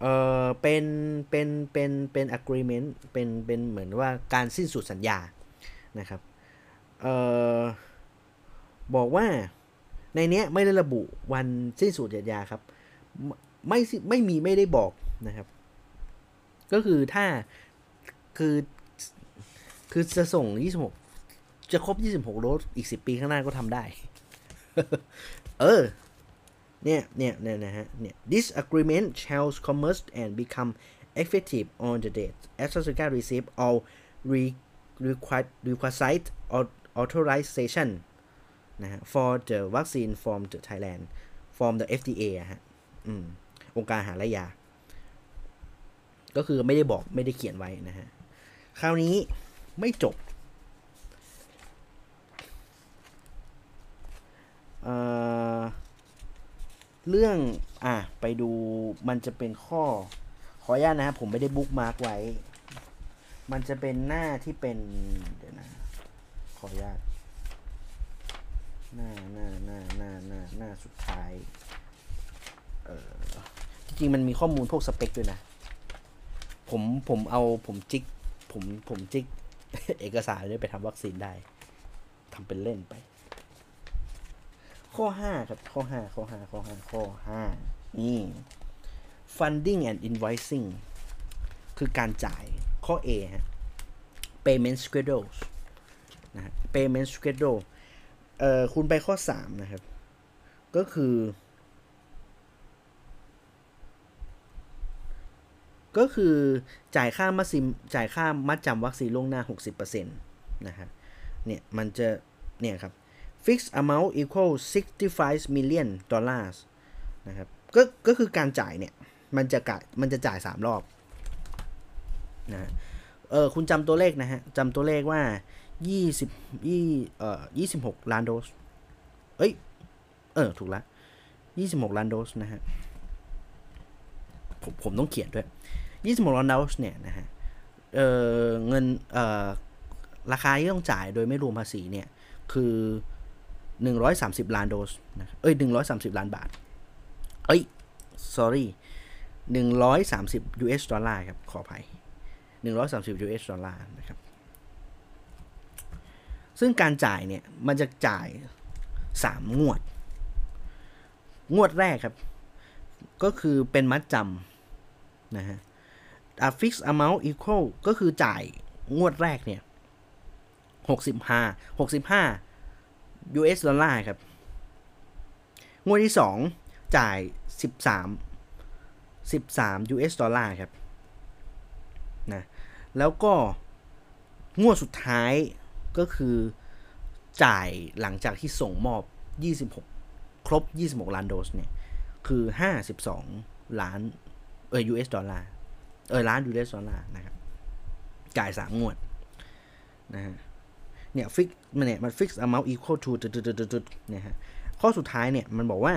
เอ่อเป็นเป็นเป็นเป็น agreement เป็นเป็นเหมือนว่าการสิ้นสุดสัญญานะครับ เออบอกว่าในเนี้ยไม่ได้ระบุวันสิ้นสุดสัญญาครับ ไม่ไม่มีไม่ได้บอกนะครับ ก็คือถ้าคือคือจะส่ง 26 จะครบ 26โดสอีก 10 ปีข้างหน้าก็ทำได้ เออ เนี่ย เนี่ยเนี่ยนะฮะ เนี่ย this agreement shall commence and become effective on the date AstraZeneca receive all re required requisite authorization นะฮะ for the vaccine from the Thailand from the FDA อะฮะอืมองค์การหารและยา ก็คือไม่ได้บอกไม่ได้เขียนไว้นะฮะ คราวนี้ไม่จบเเรื่อง อะ ไปดูมันจะเป็นข้อ ขออนุญาตนะครับผมไม่ได้บุ๊กมาร์กไว้ มันจะเป็นหน้าที่เป็น เดี๋ยวนะ ขออนุญาตหน้าหน้าหน้าหน้าหน้าหน้าสุดท้ายเออจริงๆมันมีข้อมูลพวกสเปคด้วยนะ ผมผมเอาผมจิกผมผมจิกเอกสารเลยไปทำวัคซีนได้ทำเป็นเล่นไป ข้อ5ครับ ข้อ5ข้อ5ข้อ5ข้อ5นี่ funding and invoicing คือการจ่ายข้อ A ฮะ payment schedules นะฮะ payment schedule เอ่อคุณไปข้อ 3 นะครับ ก็คือ ก็คือจ่ายค่ามัดซิมจ่ายค่ามัดจำวัคซีนล่วงหน้า 60%นะฮะเนี่ยมันจะ เนี่ยครับ fixed amount equal 65 million dollars นะครับก็ก็คือการจ่ายเนี่ย มันจะกะมันจะจ่าย 3 รอบนะฮะเออคุณจำตัวเลขนะฮะจำตัวเลขว่า 20 20เอ่อ26ล้านโดส เอ้ย เออ ถูกละ26ล้านโดสนะฮะ ผมผมต้องเขียนด้วย26ล้านโดสเนี่ยนะฮะ เออเงิน เอ่อ ราคาที่ต้องจ่ายโดยไม่รวมภาษีเนี่ย คือ130ล้านโดสนะ เอ้ย130ล้านบาท เอ้ย sorry 130 US ดอลลาร์ครับ ขออภัย130 US ดอลลาร์นะครับ ซึ่งการจ่ายเนี่ยมันจะจ่าย 3 งวด งวดแรกครับ ก็คือเป็นมัดจำนะฮะ a fixed amount equal ก็คือจ่ายงวดแรกเนี่ย65 65 US ดอลลาร์ครับ งวดที่ 2 จ่าย 13 13 US ดอลลาร์ครับนะแล้วก็งวดสุดท้าย ก็คือจ่ายหลังจากที่ส่งมอบ 26 ครบ 26 ล้านโดสเนี่ย คือ 52 ล้านเออ US ดอลลาร์เออล้าน US ดอลลาร์นะครับ จ่าย3งวดนะฮะเนี่ย fix มันเนี่ยมัน fix amount equal to จุดๆๆๆเนี่ยฮะข้อสุดท้ายเนี่ย มันบอกว่า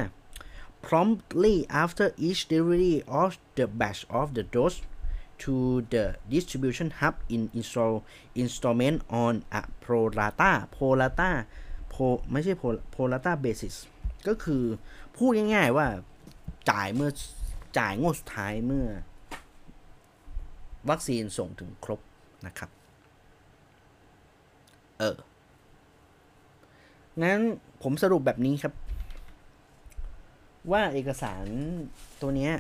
promptly after each delivery of the batch of the dose to the distribution hub in install installment on a pro rata pro rata pro ไม่ใช่ pro pro rata basis ก็คือพูดง่ายๆว่าจ่ายเมื่อจ่ายงวดสุดท้ายเมื่อ วัคซีนส่งถึงครบนะครับ เออ งั้นผมสรุปแบบนี้ครับ ว่าเอกสารตัวเนี้ย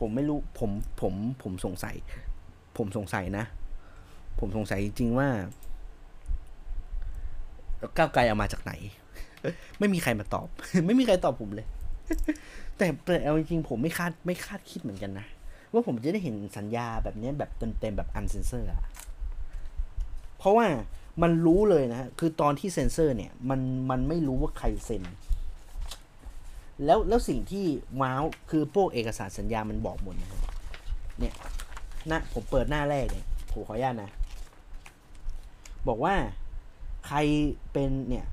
ผมไม่รู้ผมผมผมสงสัย ผมสงสัยนะ ผมสงสัยจริงๆว่าก้าวไกลเอามาจากไหน ไม่มีใครมาตอบ ไม่มีใครตอบผมเลย แต่แต่เอาจริงๆผมไม่คาดไม่คาดคิดเหมือนกันนะ ว่าผมจะได้เห็นสัญญาแบบนี้แบบเต็มๆแบบอันเซนเซอร์อะเพราะว่ามันรู้เลยนะ คือตอนที่เซ็นเซอร์เนี่ย มันมันไม่รู้ว่าใครเซ็น แล้วแล้วสิ่งที่ wow คือพวกเอกสารสัญญามันบอกหมดนะครับเนี่ยหน้าผมเปิดหน้าแรกเนี่ยผมขออนุญาตนะ บอกว่าใครเป็นเนี่ย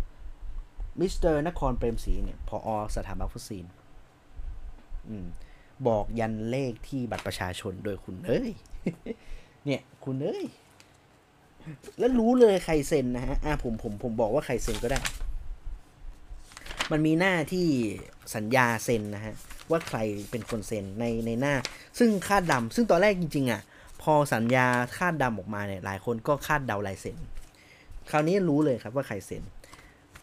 มิสเตอร์นครเปรมศรีเนี่ยผอ.สถาบันวัคซีนอืมบอกยันเลขที่บัตรประชาชนโดยคุณเอ้ยเนี่ยคุณเอ้ยแล้วรู้เลยใครเซ็นนะฮะอ่าผมผมผมบอกว่าใครเซ็นก็ได้ มันมีหน้าที่สัญญาเซ็นนะฮะว่าใครเป็นคนเซ็นในในหน้า ซึ่งคาดดำซึ่งตอนแรกจริงๆอะพอสัญญาคาดดำออกมาเนี่ยหลายคนก็คาดเดาลายเซ็นคราวนี้รู้เลยครับว่าใครเซ็น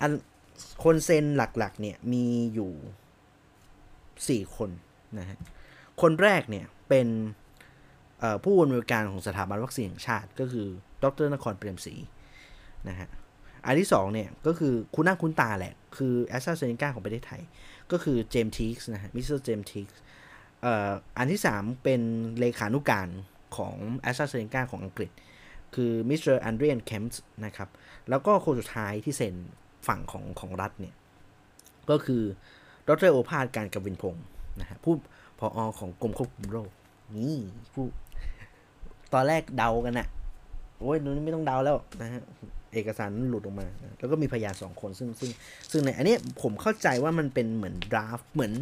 อันคนเซ็นหลักๆเนี่ยมีอยู่สี่คนนะฮะคนแรกเนี่ยเป็นผู้อำนวยการของสถาบันวัคซีนแห่งชาติก็คือ ดรนครเปรมศรีนะฮะ อันที่สองเนี่ยก็คือคุ้นหน้าคุ้นตาแหละ คือแอสตราเซเนกาของประเทศไทย ก็คือเจมส์ทิกส์นะฮะมิสเตอร์เจมส์ทิกส์อันที่สามเป็นเลขานุการของแอสตราเซเนกาของอังกฤษ คือมิสเตอร์เอเดรียนเคมป์นะครับ แล้วก็คนสุดท้ายที่เซ็นฝั่งของของรัฐเนี่ย ก็คือดรโอภาสการกวินพงศ์นะฮะผู้พออของกรมควบคุมโรคนี่ผู้ตอนแรกเดากันอะโอ้ยนี้ไม่ต้องเดาแล้วนะฮะ เอกสารหลุดออกมาแล้วก็มีพยานสองคนซึ่งซึ่งซึ่งในอันนี้ผมเข้าใจว่ามันเป็นเหมือนดราฟเหมือน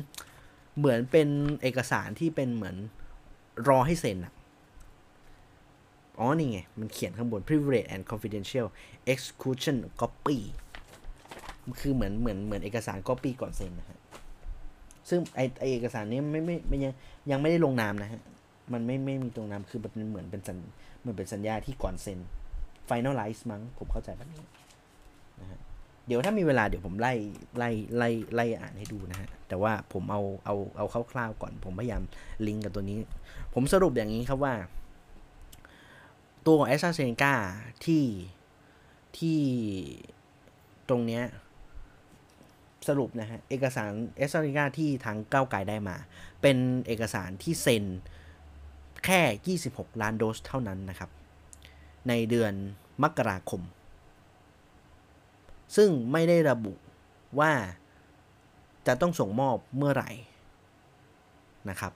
เหมือนเป็นเอกสารที่เป็นเหมือนรอให้เซ็นอะอ๋อ นี่ไง มันเขียนข้างบน privilege and confidential execution copy คือเหมือนเหมือนเหมือนเอกสาร copy ก่อนเซ็นนะฮะ ซึ่งไอไอเอกสารนี้ไม่ไม่ไม่ยังยังไม่ได้ลงนามนะฮะ มันไม่ไม่มีตรงนามคือแบบเหมือนเป็นสัญเหมือนเป็นสัญญาที่ก่อนเซ็น finalize มั้งผมเข้าใจแบบนี้นะฮะเดี๋ยวถ้ามีเวลาเดี๋ยวผมไล่ไล่ไล่ไล่อ่านให้ดูนะฮะ แต่ว่าผมเอาเอาเอาคร่าวๆก่อน ผมพยายามลิงก์กับตัวนี้ ผมสรุปอย่างนี้ครับว่า ตัวของแอสตราเซนกาที่ที่ตรงเนี้ยสรุปนะฮะ เอกสารเอสตราเซนกาที่ทางก้าวไกลได้มา เป็นเอกสารที่เซ็นแค่ 26 ล้านโดสเท่านั้นนะครับ ในเดือน มกราคม ซึ่งไม่ได้ระบุว่าจะต้องส่งมอบเมื่อไหร่นะครับ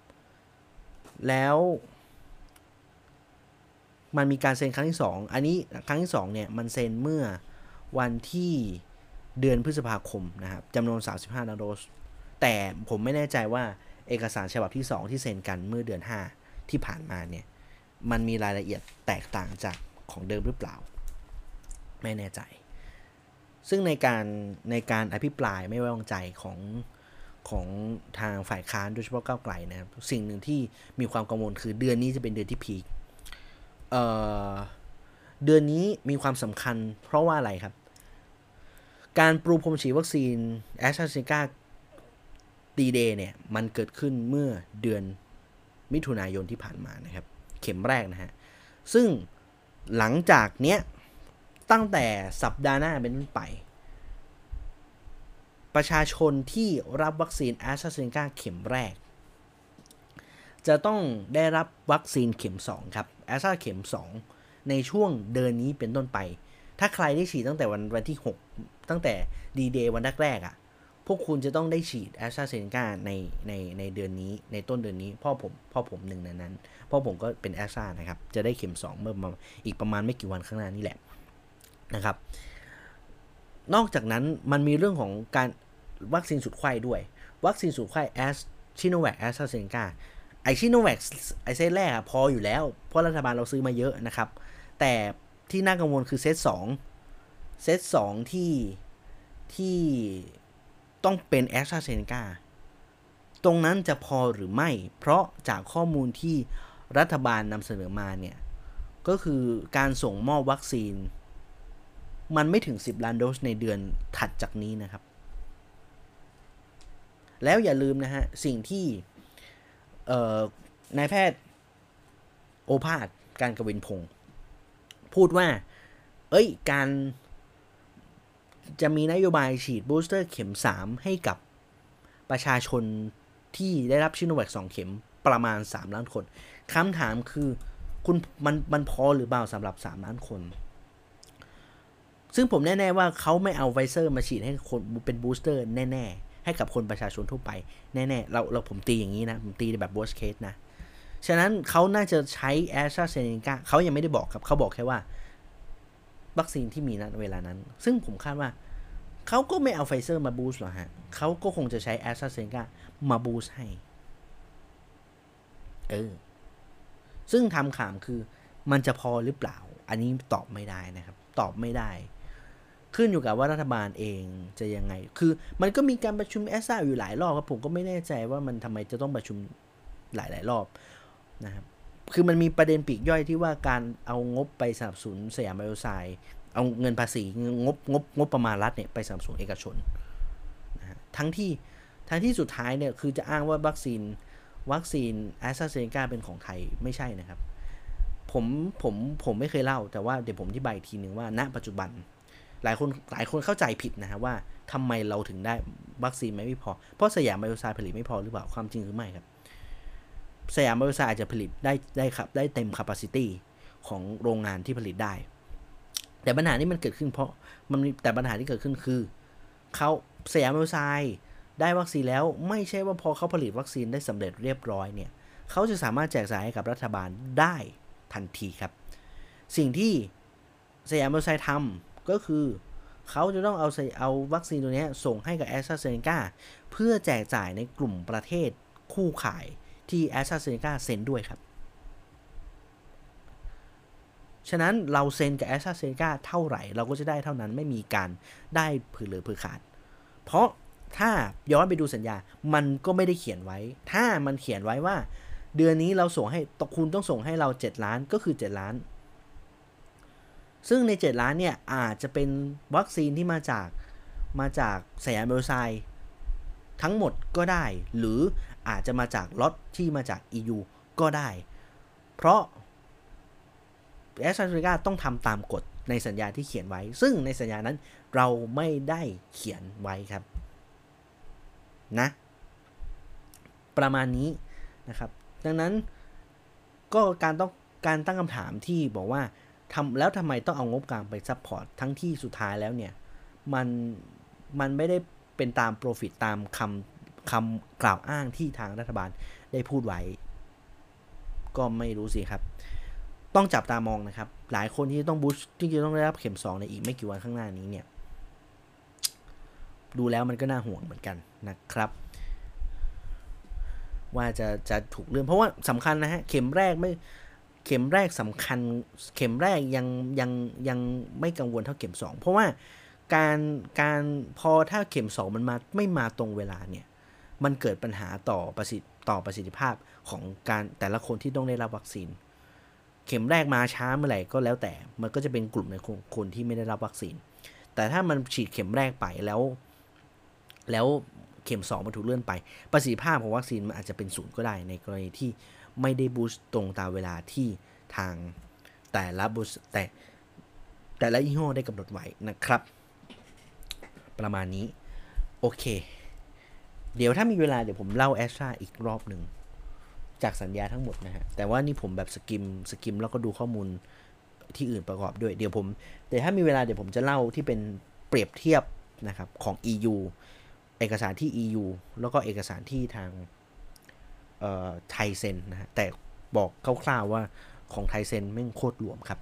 แล้วมันมีการเซ็นครั้งที่ 2 อันนี้ครั้งที่2เนี่ยมันเซ็นเมื่อวันที่เดือนพฤษภาคมนะครับจำนวน 35ล้านโดส แต่ผมไม่แน่ใจว่าเอกสารฉบับที่ 2 ที่เซ็นกันเมื่อเดือน 5 ที่ผ่านมาเนี่ย มันมีรายละเอียดแตกต่างจาก ของเดิมหรือเปล่า ไม่แน่ใจ ซึ่งในการในการอภิปรายไม่ไว้วางใจของของทางฝ่ายค้านโดยเฉพาะก้าวไกลนะครับสิ่งหนึ่งที่มีความกังวลคือเดือนนี้จะเป็นเดือนที่ peak เดือนนี้มีความสำคัญเพราะว่าอะไรครับ การปรูพรมฉีดวัคซีนแอสตราเซเนกาดีเดย์เนี่ย มันเกิดขึ้นเมื่อเดือนมิถุนายนที่ผ่านมานะครับ เข็มแรกนะฮะ ซึ่ง หลังจากเนี้ยตั้งแต่สัปดาห์หน้าเป็นต้นไป ประชาชนที่รับวัคซีนแอสตราเซเนกาเข็มแรก จะต้องได้รับวัคซีนเข็ม 2 ครับแอสตราเข็ม 2 ในช่วงเดือนนี้เป็นต้นไป ถ้าใครได้ฉีดตั้งแต่วันวันที่ 6 ตั้งแต่ดีเดย์วันแรกๆอะ่ะ พวกคุณจะต้องได้ฉีดแอสตราเซเนกาในในในเดือนนี้ในต้นเดือนนี้พ่อผมพ่อผมหนึ่งในนั้นพ่อผมก็เป็นแอสตรานะครับ จะได้เข็ม 2 เมื่อมาอีกประมาณไม่กี่วันข้างหน้านี่แหละนะครับ นอกจากนั้นมันมีเรื่องของการวัคซีนสูตรไขว้ด้วย วัคซีนสูตรไขว้แอสซิโนแวคแอสตราเซเนกาไอ้ซิโนแวคไอ้เซตแรกพออยู่แล้ว เพราะรัฐบาลเราซื้อมาเยอะนะครับ แต่ที่น่ากังวลคือเซตสองเซตสองที่ที่ ต้องเป็นแอสตราเซเนกาตรงนั้นจะพอหรือไม่ เพราะจากข้อมูลที่รัฐบาลนำเสนอมาเนี่ย ก็คือการส่งมอบวัคซีน มันไม่ถึง 10 ล้านโดสในเดือนถัดจากนี้นะครับ แล้วอย่าลืมนะฮะ สิ่งที่นายแพทย์โอภาสการกวินพงศ์พูดว่า เอ้ย การ จะมีนโยบายฉีด booster เข็ม 3 ให้กับประชาชนที่ได้รับซิโนแวค2เข็มประมาณ 3 ล้านคนคำถามคือคุณมันมันพอหรือเปล่าสำหรับ 3 ล้านคน ซึ่งผมแน่ ๆ ว่าเขาไม่เอาไฟเซอร์มาฉีดให้คนเป็น booster แน่ ๆ ให้กับคนประชาชนทั่วไป แน่ ๆ เราเราผมตีอย่างนี้นะ ผมตีแบบ worst case นะ ฉะนั้นเขาน่าจะใช้แอสตราเซเนกาเขายังไม่ได้บอกครับ เขาบอกแค่ว่า วัคซีนที่มีณเวลานั้น ซึ่งผมคาดว่าเขาก็ไม่เอาไฟเซอร์มา boost หรอกฮะเขาก็คงจะใช้แอสตราเซเนกามา boost ให้ เออ ซึ่งคำถามคือมันจะพอหรือเปล่า อันนี้ตอบไม่ได้นะครับ ตอบไม่ได้ ขึ้นอยู่กับว่ารัฐบาลเองจะยังไง คือมันก็มีการประชุมแอสตราอยู่หลายรอบครับผมก็ไม่แน่ใจว่ามันทำไมจะต้องประชุมหลายหลายรอบนะครับ คือมันมีประเด็นปลีกย่อยที่ว่าการเอางบไปสนับสนุนสยามไบโอไซเอนซ์เอาเงินภาษีงบงบงบประมาณรัฐเนี่ยไปสนับสนุนเอกชนนะฮะทั้งที่ทั้งที่สุดท้ายเนี่ยคือจะอ้างว่าวัคซีนวัคซีนแอสตราเซเนกาเป็นของไทยไม่ใช่นะครับ ผมผมผมไม่เคยเล่า แต่ว่าเดี๋ยวผมอธิบายทีหนึ่งว่าณปัจจุบัน หลายคนหลายคนเข้าใจผิดนะฮะว่าทำไมเราถึงได้วัคซีนไม่พอ เพราะสยามไบโอไซเอนซ์ผลิตไม่พอหรือเปล่าความจริงหรือไม่ครับ สยามไบโอไซเอนซ์อาจจะผลิตได้ได้ครับได้เต็ม capacity ของโรงงานที่ผลิตได้ แต่ปัญหานี้มันเกิดขึ้นเพราะมันแต่ปัญหาที่เกิดขึ้นคือเขาสยามไบโอไซเอนซ์ได้วัคซีนแล้วไม่ใช่ว่าพอเขาผลิตวัคซีนได้สำเร็จเรียบร้อยเนี่ยเขาจะสามารถแจกจ่ายให้กับรัฐบาลได้ทันทีครับ สิ่งที่สยามไบโอไซเอนซ์ทำก็คือเขาจะต้องเอาเอาวัคซีนตัวนี้ส่งให้กับแอสตราเซเนกาเพื่อแจกจ่ายในกลุ่มประเทศคู่ขาย ที่แอสตราเซเนกาเซ็นด้วยครับ ฉะนั้นเราเซ็นกับแอสตราเซเนกาเท่าไหร่ เราก็จะได้เท่านั้นไม่มีการได้ผือเหลือผือขาด เพราะถ้าย้อนไปดูสัญญา มันก็ไม่ได้เขียนไว้ ถ้ามันเขียนไว้ว่า เดือนนี้เราส่งให้ตคุณต้องส่งให้เรา 7 ล้านก็คือ 7 ล้าน ซึ่งใน 7 ล้านเนี่ยอาจจะเป็นวัคซีนที่มาจากมาจากสยามเบลไซทั้งหมดก็ได้ หรือ อาจจะมาจากล็อตที่มาจาก EU ก็ได้ เพราะแอสตราเซเนกาต้องทำตามกฎในสัญญาที่เขียนไว้ ซึ่งในสัญญานั้นเราไม่ได้เขียนไว้ครับ นะ ประมาณนี้นะครับ ดังนั้นก็การต้องการตั้งคำถามที่บอกว่าทำแล้วทำไมต้องเอางบกลางไป support ทั้งที่สุดท้ายแล้วเนี่ย มันมันไม่ได้เป็นตาม profit ตามคำ คำกล่าวอ้างที่ทางรัฐบาลได้พูดไว้ ก็ไม่รู้สิครับ ต้องจับตามองนะครับ หลายคนที่ต้อง boost ที่จะต้องได้รับเข็มสองในอีกไม่กี่วันข้างหน้านี้เนี่ย ดูแล้วมันก็น่าห่วงเหมือนกันนะครับ ว่าจะจะถูกเรื่องเพราะว่าสำคัญนะฮะเข็มแรกไม่เข็มแรกสำคัญ เข็มแรกยังยังยังไม่กังวลเท่าเข็มสองเพราะว่าการการพอถ้าเข็มสองมันมาไม่มาตรงเวลาเนี่ย มันเกิดปัญหาต่อประสิทธิต่อประสิทธิภาพของการแต่ละคนที่ต้องได้รับวัคซีน เข็มแรกมาช้าเมื่อไหร่ก็แล้วแต่ มันก็จะเป็นกลุ่มในคนที่ไม่ได้รับวัคซีน แต่ถ้ามันฉีดเข็มแรกไปแล้ว แล้วเข็ม 2 มันถูกเลื่อนไป ประสิทธิภาพของวัคซีนมันอาจจะเป็นศูนย์ก็ได้ในกรณีที่ไม่ได้บูสต์ตรงตามเวลาที่ทางแต่ละบูสแต่แต่ละยี่ห้อได้กำหนดไว้นะครับ ประมาณนี้ โอเค เดี๋ยวถ้ามีเวลาเดี๋ยวผมเล่าแอสตราอีกรอบหนึ่ง จากสัญญาทั้งหมดนะฮะ แต่ว่านี่ผมแบบสกิมสกิมแล้วก็ดูข้อมูลที่อื่นประกอบด้วย เดี๋ยวผม แต่ถ้ามีเวลาเดี๋ยวผมจะเล่าที่เป็นเปรียบเทียบนะครับของ EU เอกสารที่ EU แล้วก็เอกสารที่ทางไทยเซนนะฮะ แต่บอกคร่าวๆว่าของไทยเซนไม่โคตรรวมครับ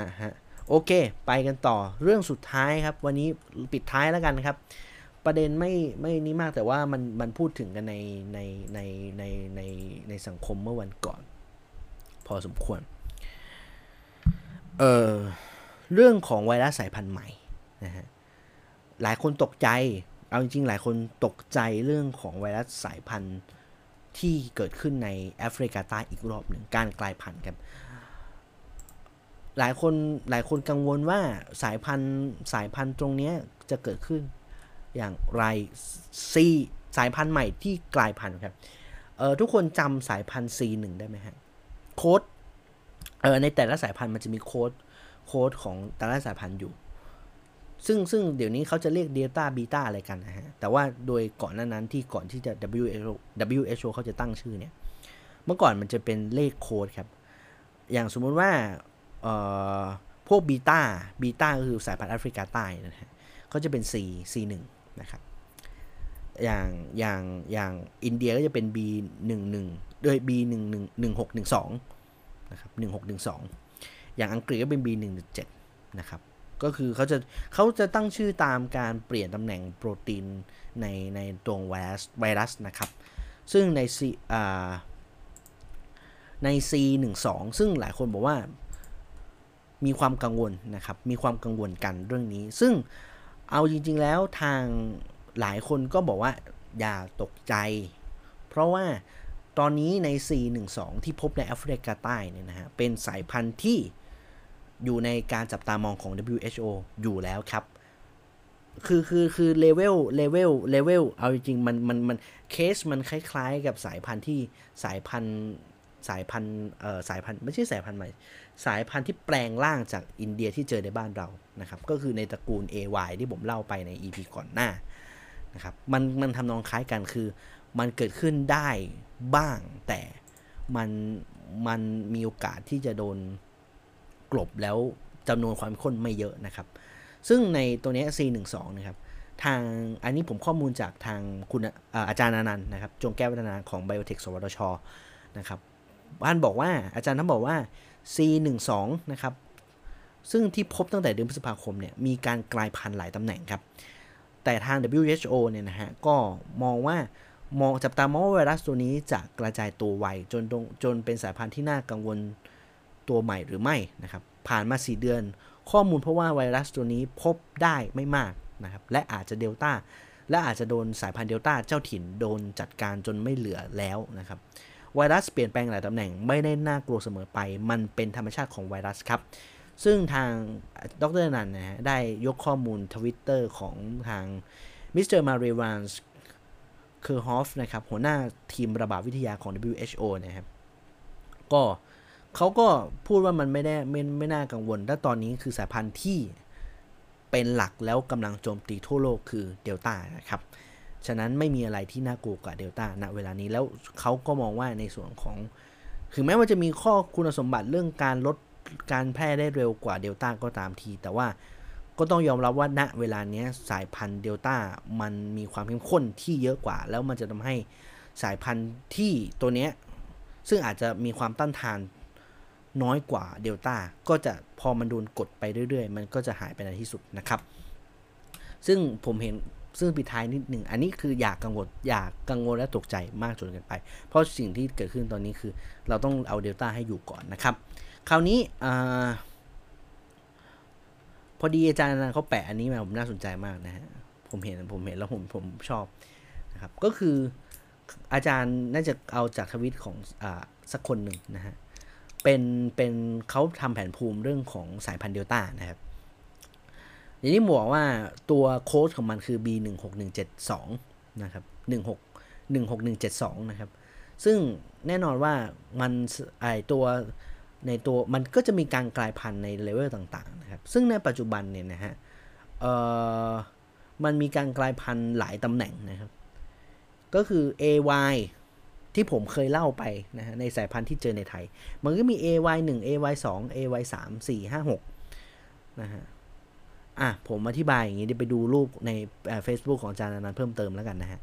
นะฮะ โอเค ไปกันต่อเรื่องสุดท้ายครับ วันนี้ปิดท้ายแล้วกันครับ ประเด็นไม่ไม่นี้มากแต่ว่ามันมันพูดถึงกันในในในในในในสังคมเมื่อวันก่อน พอสมควร เออเรื่องของไวรัสสายพันธุ์ใหม่นะฮะหลายคนตกใจ เอาจริงๆ หลายคนตกใจเรื่องของไวรัสสายพันธุ์ที่เกิดขึ้นในแอฟริกาใต้อีกรอบหนึ่งการกลายพันธุ์ครับหลายคนหลายคนกังวลว่าสายพันธุ์สายพันธุ์ตรงนี้จะเกิดขึ้น อย่างไรซีสายพันธุ์ใหม่ที่กลายพันธุ์ครับเออทุกคนจำสายพันธุ์ C1 ได้ไหมฮะโค้ดเออในแต่ละสายพันธุ์มันจะมีโค้ดโค้ดของแต่ละสายพันธุ์อยู่ ซึ่งซึ่งเดี๋ยวนี้เขาจะเรียกเดลต้าบีต้าอะไรกันนะฮะ แต่ว่าโดยก่อนหน้านั้นที่ก่อนที่จะ WHO WHO เขาจะตั้งชื่อเนี่ย เมื่อก่อนมันจะเป็นเลขโค้ดครับ อย่างสมมุติว่าเอ่อพวกบีต้าบีต้าคือสายพันธุ์แอฟริกาใต้นะฮะเขาจะเป็น C C1 นะครับ อย่างอย่างอย่างอินเดียก็จะเป็น B 1 1โดย B 1 1 1 6 1 2 นะครับ1 6 1 2 อย่างอังกฤษก็เป็น B 1 1 7 นะครับก็คือเขาจะเขาจะตั้งชื่อตามการเปลี่ยนตำแหน่งโปรตีนในในตัวไวรัสไวรัสนะครับ ซึ่งใน C อ่าใน C12 ซึ่งหลายคนบอกว่ามีความกังวลนะครับ มีความกังวลกันเรื่องนี้ ซึ่ง เอาจริง ๆ แล้วทางหลายคนก็บอกว่าอย่าตกใจ เพราะว่าตอนนี้ใน C12 ที่พบในแอฟริกาใต้เนี่ยนะฮะ เป็นสายพันธุ์ที่อยู่ในการจับตามองของ WHO อยู่แล้วครับ คือคือคือเลเวลเลเวลเลเวลเอาจริงๆมันมันมันเคสมันคล้ายๆ กับสายพันธุ์ที่สายพันธุ์ สายพันธุ์เอ่อสายพันธุ์ไม่ใช่สายพันธุ์ใหม่ สายพันธุ์ที่แปลงร่างจากอินเดียที่เจอในบ้านเรานะครับ ก็คือในตระกูล AY ที่ผมเล่าไปใน EP ก่อนหน้านะครับมันมันทำนองคล้ายกันคือ มันเกิดขึ้นได้บ้าง แต่มันมันมีโอกาสที่จะโดนกลบแล้วจำนวนความข้นไม่เยอะนะครับ ซึ่งในตัวนี้ C12 นะครับทางอันนี้ผมข้อมูลจากทางคุณอาจารย์อนันต์นะครับ จงแก้ววัฒนาของ Biotech สวทชนะครับ บ้านบอกว่าอาจารย์ท่านบอกว่า C12 นะครับซึ่งที่พบตั้งแต่เดือนพฤษภาคมเนี่ยมีการกลายพันธุ์หลายตำแหน่งครับ แต่ทาง WHO เนี่ยนะฮะก็มองว่ามองจับตามองว่าไวรัสตัวนี้จะกระจายตัวไวจนจนเป็นสายพันธุ์ที่น่ากังวลตัวใหม่หรือไม่นะครับผ่านมา 4 เดือน ข้อมูลเพราะว่าไวรัสตัวนี้พบได้ไม่มากนะครับและอาจจะเดลต้าและอาจจะโดนสายพันธุ์เดลต้าเจ้าถิ่นโดนจัดการจนไม่เหลือแล้วนะครับ ไวรัสเปลี่ยนแปลงหลายตำแหน่งไม่ได้น่ากลัวเสมอไป มันเป็นธรรมชาติของไวรัสครับ ซึ่งทางดรนันนะฮะได้ยกข้อมูลทวิตเตอร์ของทางมิสเตอร์มาเรีย แวน เคิร์กโฮฟนะครับหัวหน้าทีมระบาดวิทยาของ WHO นะครับก็เขาก็พูดว่ามันไม่ได้ไม่ไม่น่ากังวลและตอนนี้คือสายพันธุ์ที่เป็นหลักแล้วกำลังโจมตีทั่วโลกคือเดลต้านะครับ ฉะนั้นไม่มีอะไรที่น่ากลัวกว่าเดลต้าณเวลานี้แล้วเขาก็มองว่าในส่วนของถึงแม้ว่าจะมีข้อคุณสมบัติเรื่องการลดการแพร่ได้เร็วกว่าเดลต้าก็ตามที แต่ว่าก็ต้องยอมรับว่าณเวลานี้สายพันธุ์เดลต้ามันมีความเข้มข้นที่เยอะกว่า แล้วมันจะทำให้สายพันธุ์ที่ตัวเนี้ยซึ่งอาจจะมีความต้านทานน้อยกว่าเดลต้าก็จะพอมันโดนกดไปเรื่อยๆ มันก็จะหายไปในที่สุดนะครับ ซึ่งผมเห็น ซึ่งปิดท้ายนิดหนึ่งอันนี้คืออยากกังวลอยากกังวลและตกใจมากจนเกินไป เพราะสิ่งที่เกิดขึ้นตอนนี้คือ เราต้องเอาเดลต้าให้อยู่ก่อนนะครับ คราวนี้พอดีอาจารย์เขาแปะอันนี้มาผมน่าสนใจมากนะฮะผมเห็นผมเห็นแล้วผมผมชอบนะครับ ก็คืออาจารย์น่าจะเอาจากทวิตของอสักคนหนึ่งนะฮะเป็นเป็นเขาทำแผนภูมิเรื่องของสายพันธุ์เดลต้านะครับ อย่างนี้บอกว่าตัวโค้ดของมันคือ B16172 นะครับ16 16172นะครับ ซึ่งแน่นอนว่ามันไอตัวในตัวมันก็จะมีการกลายพันธุ์ในเลเวลต่างๆนะครับ ซึ่งในปัจจุบันเนี่ยนะฮะเอ่อมันมีการกลายพันธุ์หลายตำแหน่งนะครับ ก็คือ AY ที่ผมเคยเล่าไปนะฮะในสายพันธุ์ที่เจอในไทย มันก็มี AY 1 AY 2 AY 3 4 5 6นะฮะ อะผมอธิบายอย่างนี้เดี๋ยวไปดูรูปใน Facebook ของอาจารย์อนันเพิ่มเติมแล้วกันนะฮะ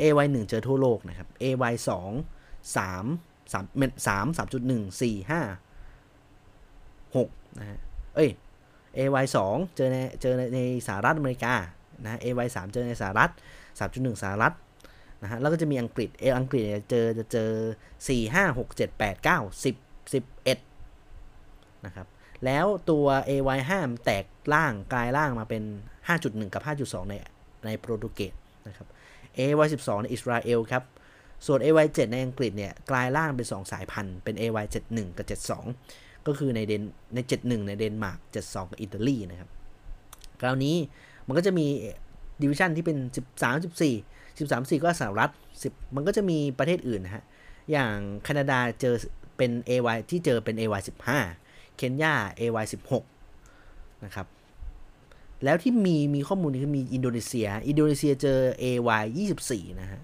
AY 1เจอทั่วโลกนะครับ AY 2 3 3 3 3.1 4 5 6นะฮะ เอ้ย AY 2เจอในเจอในสหรัฐอเมริกานะ AY 3เจอในสหรัฐ 3.1 สหรัฐนะฮะ แล้วก็จะมีอังกฤษ เอออังกฤษเจอจะเจอ 4 5 6 7 8 9 10 11นะครับ แล้วตัว AY 5 แตกล่างกลายล่างมาเป็น 5.1 กับ 5.2 ในในโปรตุเกสนะครับ AY 12 ในอิสราเอลครับ ส่วน AY 7 ในอังกฤษเนี่ยกลายล่างเป็น 2 สายพันธุ์เป็น AY 71 กับ 72 ก็คือในเดนใน 71 ในเดนมาร์ก 72 กับอิตาลีนะครับ คราวนี้มันก็จะมี division ที่เป็น 13 14 13 4 ก็สหรัฐ10 มันก็จะมีประเทศอื่นนะฮะ อย่างแคนาดาเจอเป็น AY ที่เจอเป็น AY 15 เคนยา AY 16 นะครับ แล้วที่มีมีข้อมูลคือมีอินโดนีเซีย อินโดนีเซียเจอ AY 24 นะฮะ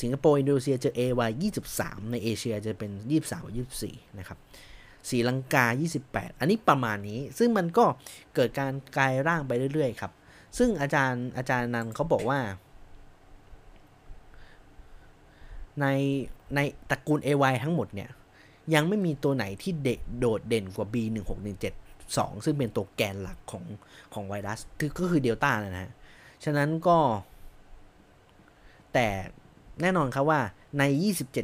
สิงคโปร์ อินโดนีเซียเจอ AY 23 ในเอเชียจะเป็น 23กับ24 นะครับศรีลังกา 28 อันนี้ประมาณนี้ ซึ่งมันก็เกิดการกลายร่างไปเรื่อยๆครับ ซึ่งอาจารย์อาจารย์นันเขาบอกว่า ในในตระกูล AY ทั้งหมดเนี่ย ยังไม่มีตัวไหนที่เดโดดเด่นกว่า B1617 2 ซึ่งเป็นตัวแกนหลักของของไวรัสคือก็คือเดลต้านะฮะ ฉะนั้นก็ แต่แน่นอนครับว่าใน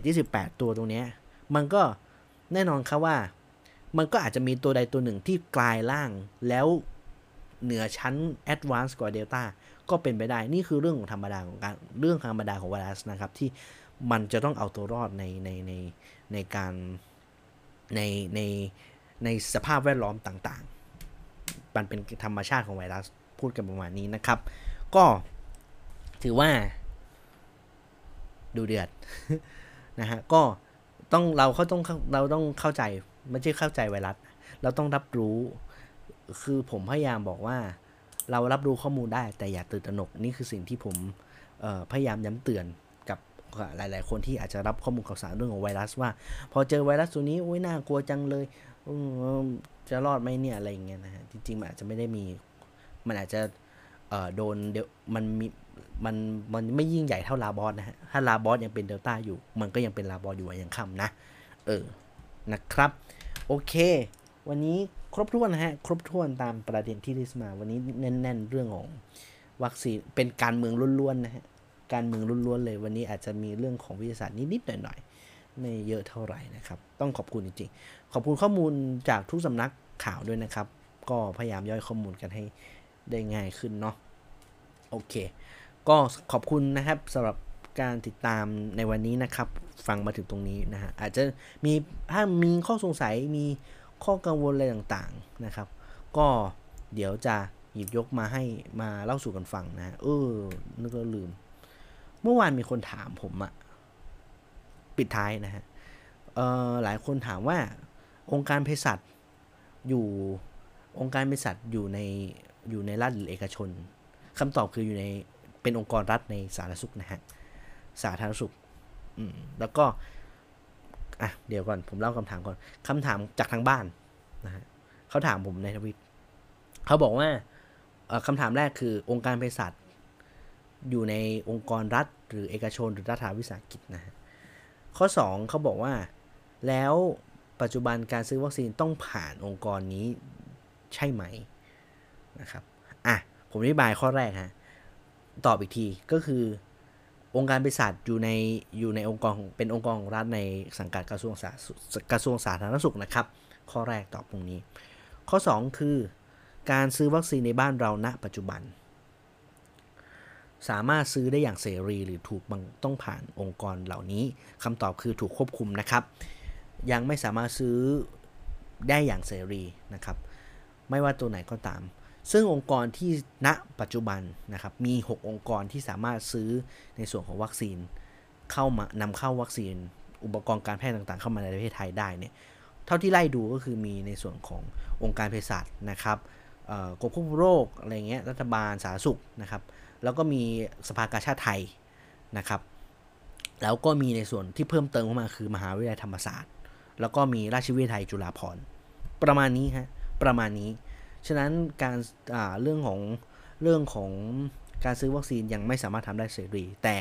27-28 ตัวตรงนี้ มันก็แน่นอนครับว่า มันก็อาจจะมีตัวใดตัวหนึ่งที่กลายร่างแล้วเหนือชั้นแอดวานซ์กว่าเดลต้าก็เป็นไปได้ นี่คือเรื่องของธรรมดาของการเรื่องธรรมดาของไวรัสนะครับ ที่มันจะต้องเอาตัวรอดในในใน ในการในในในสภาพแวดล้อมต่างๆ มันเป็นธรรมชาติของไวรัสพูดกันประมาณนี้นะครับ ก็ถือว่า ดูเดือดนะฮะก็ต้องเราเขาต้องเราต้องเข้าใจไม่ใช่เข้าใจไวรัส เราต้องรับรู้คือผมพยายามบอกว่า เรารับรู้ข้อมูลได้แต่อย่าตื่นตระหนกนี่คือสิ่งที่ผมพยายามย้ำเตือน หลาย ๆ คนที่อาจจะรับข้อมูลข่าวสารเรื่องของไวรัสว่า พอเจอไวรัสตัวนี้โอ้ยน่ากลัวจังเลยจะรอดไหมเนี่ยอะไรอย่างเงี้ยนะฮะจริง ๆ มันอาจจะไม่ได้มี มันอาจจะโดนเดมันมีมันมันไม่ยิ่งใหญ่เท่าลาบอสนะฮะ ถ้าลาบอสยังเป็นเดลต้าอยู่ มันก็ยังเป็นลาบอสอยู่อย่างค่ำนะ เออ นะครับ โอเค วันนี้ครบถ้วนนะฮะ ครบถ้วนตามประเด็นที่ลิสมา วันนี้แน่น ๆ เรื่องของวัคซีน เป็นการเมืองล้วนๆนะฮะ การเมืองล้วนๆเลยวันนี้อาจจะมีเรื่องของวิทยาศาสตร์นิดๆหน่อยๆ ไม่เยอะเท่าไหร่นะครับ ต้องขอบคุณจริงๆ ขอบคุณข้อมูลจากทุกสำนักข่าวด้วยนะครับ ก็พยายามย่อยข้อมูลกันให้ได้ง่ายขึ้นเนาะโอเค ก็ขอบคุณนะครับสำหรับการติดตามในวันนี้นะครับ ฟังมาถึงตรงนี้นะฮะอาจจะมีถ้ามีข้อสงสัยมีข้อกังวลอะไรต่างๆนะครับ ก็เดี๋ยวจะหยิบยกมาให้มาเล่าสู่กันฟังนะ เออนึกแล้วลืม เมื่อวานมีคนถามผมอะปิดท้ายนะฮะหลายคนถามว่าองค์การเภสัชอยู่องค์การเภสัชอยู่ในอยู่ในรัฐหรือเอกชนคำตอบคืออยู่ในเป็นองค์กรรัฐในสาธารณสุขนะฮะสาธารณสุขอืมแล้วก็อะเดี๋ยวก่อนผมเล่าคำถามก่อนคำถามจากทางบ้านนะฮะเขาถามผมในทวิตเขาบอกว่าคำถามแรกคือองค์การเภสัชอยู่ในองค์กรรัฐ หรือเอกชนหรือรัฐวิสาหกิจนะฮะข้อ 2เขาบอกว่าแล้วปัจจุบันการซื้อวัคซีนต้องผ่านองค์กรนี้ใช่ไหมนะครับอะผมอธิบายข้อแรกฮะตอบอีกทีก็คือองค์การบริษัทอยู่ในอยู่ในองค์กรเป็นองค์กรของรัฐในสังกัดกระทรวงสากระทรวงสาธารณสุขนะครับ ข้อแรกตอบตรงนี้ ข้อ 2 คือ การซื้อวัคซีนในบ้านเราณ ปัจจุบัน สามารถซื้อได้อย่างเสรีหรือถูกต้องผ่านองค์กรเหล่านี้คำตอบคือถูกควบคุมนะครับ ยังไม่สามารถซื้อได้อย่างเสรีนะครับ ไม่ว่าตัวไหนก็ตาม ซึ่งองค์กรที่ณปัจจุบันนะครับมี 6 องค์กรที่สามารถซื้อในส่วนของวัคซีนเข้ามานำเข้าวัคซีน อุปกรณ์การแพทย์ต่างๆ เข้ามาในประเทศไทยได้เนี่ยเท่าที่ไล่ดูก็คือมีในส่วนขององค์การเภสัชนะครับกรมควบคุมโรคอะไรเงี้ยรัฐบาลสาธารณสุขนะครับ แล้วก็มีสภากาชาติไทยนะครับ แล้วก็มีในส่วนที่เพิ่มเติมเข้ามาคือมหาวิทยาลัยธรรมศาสตร์ แล้วก็มีราชวิทยาลัยจุฬาภรณ์ประมาณนี้ฮะประมาณนี้ ฉะนั้นการเรื่องของเรื่องของการซื้อวัคซีนยังไม่สามารถทำได้เสรี แต่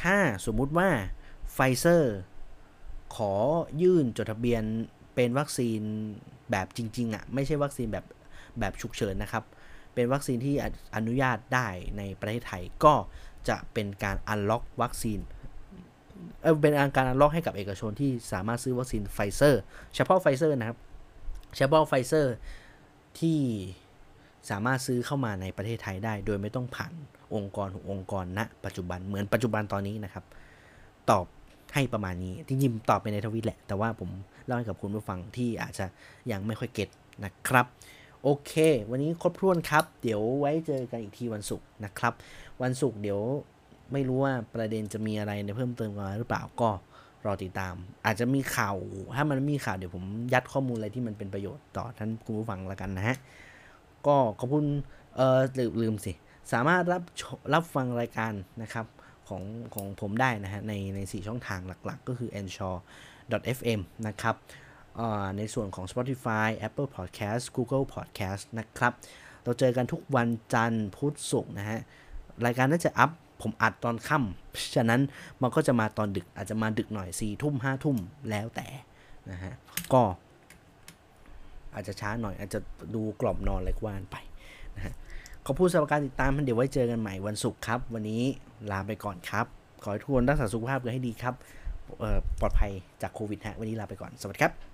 ถ้าสมมุติว่าไฟเซอร์ขอยื่นจดทะเบียนเป็นวัคซีนแบบจริงๆอะ่ะไม่ใช่วัคซีนแบบแบบฉุกเฉินนะครับ เป็นวัคซีนที่อนุญาตได้ในประเทศไทยก็จะเป็นการ unlock วัคซีนเออเป็นการ unlock ให้กับเอกชนที่สามารถซื้อวัคซีนไฟเซอร์ เฉพาะไฟเซอร์นะครับ เฉพาะไฟเซอร์ที่สามารถซื้อเข้ามาในประเทศไทยได้ โดยไม่ต้องผ่านองค์กรองค์กรณปัจจุบันเหมือนปัจจุบันตอนนี้นะครับ ตอบให้ประมาณนี้ที่ยิมตอบไปในทวิตแหละ แต่ว่าผมเล่าให้กับคุณผู้ฟังที่อาจจะยังไม่ค่อย get นะครับ โอเค วันนี้ครบถ้วนครับ เดี๋ยวไว้เจอกันอีกทีวันศุกร์นะครับ วันศุกร์เดี๋ยวไม่รู้ว่าประเด็นจะมีอะไรในเพิ่มเติมมาหรือเปล่าก็รอติดตาม อาจจะมีข่าว ถ้ามันมีข่าวเดี๋ยวผมยัดข้อมูลอะไรที่มันเป็นประโยชน์ต่อท่านคุณผู้ฟังละกันนะฮะ ก็ขอบคุณเออลืมลืมสิ สามารถรับรับฟังรายการนะครับของของผมได้นะฮะในใน4ช่องทางหลักๆ ก็คือ e n s h o r fm นะครับ ในส่วนของ Spotify Apple Podcast Google Podcast นะครับ เราเจอกันทุกวันจันทร์พุธศุกร์นะฮะ รายการน่าจะอัพผมอัดตอนค่ำฉะนั้นมันก็จะมาตอนดึกอาจจะมาดึกหน่อย4ี่ทุ่มห้าทุ่มแล้วแต่นะฮะ ก็อาจจะช้าหน่อยอาจจะดูกล่อมนอนอะไรกว่านไปนะฮะขอบคุณสำหรับการติดตามเดี๋ยวไว้เจอกันใหม่วันศุกร์ครับ วันนี้ลาไปก่อนครับ ขอให้ทุกคนรักษาสุขภาพกันให้ดีครับปลอดภัยจากโควิดฮะวันนี้ลาไปก่อน สวัสดีครับ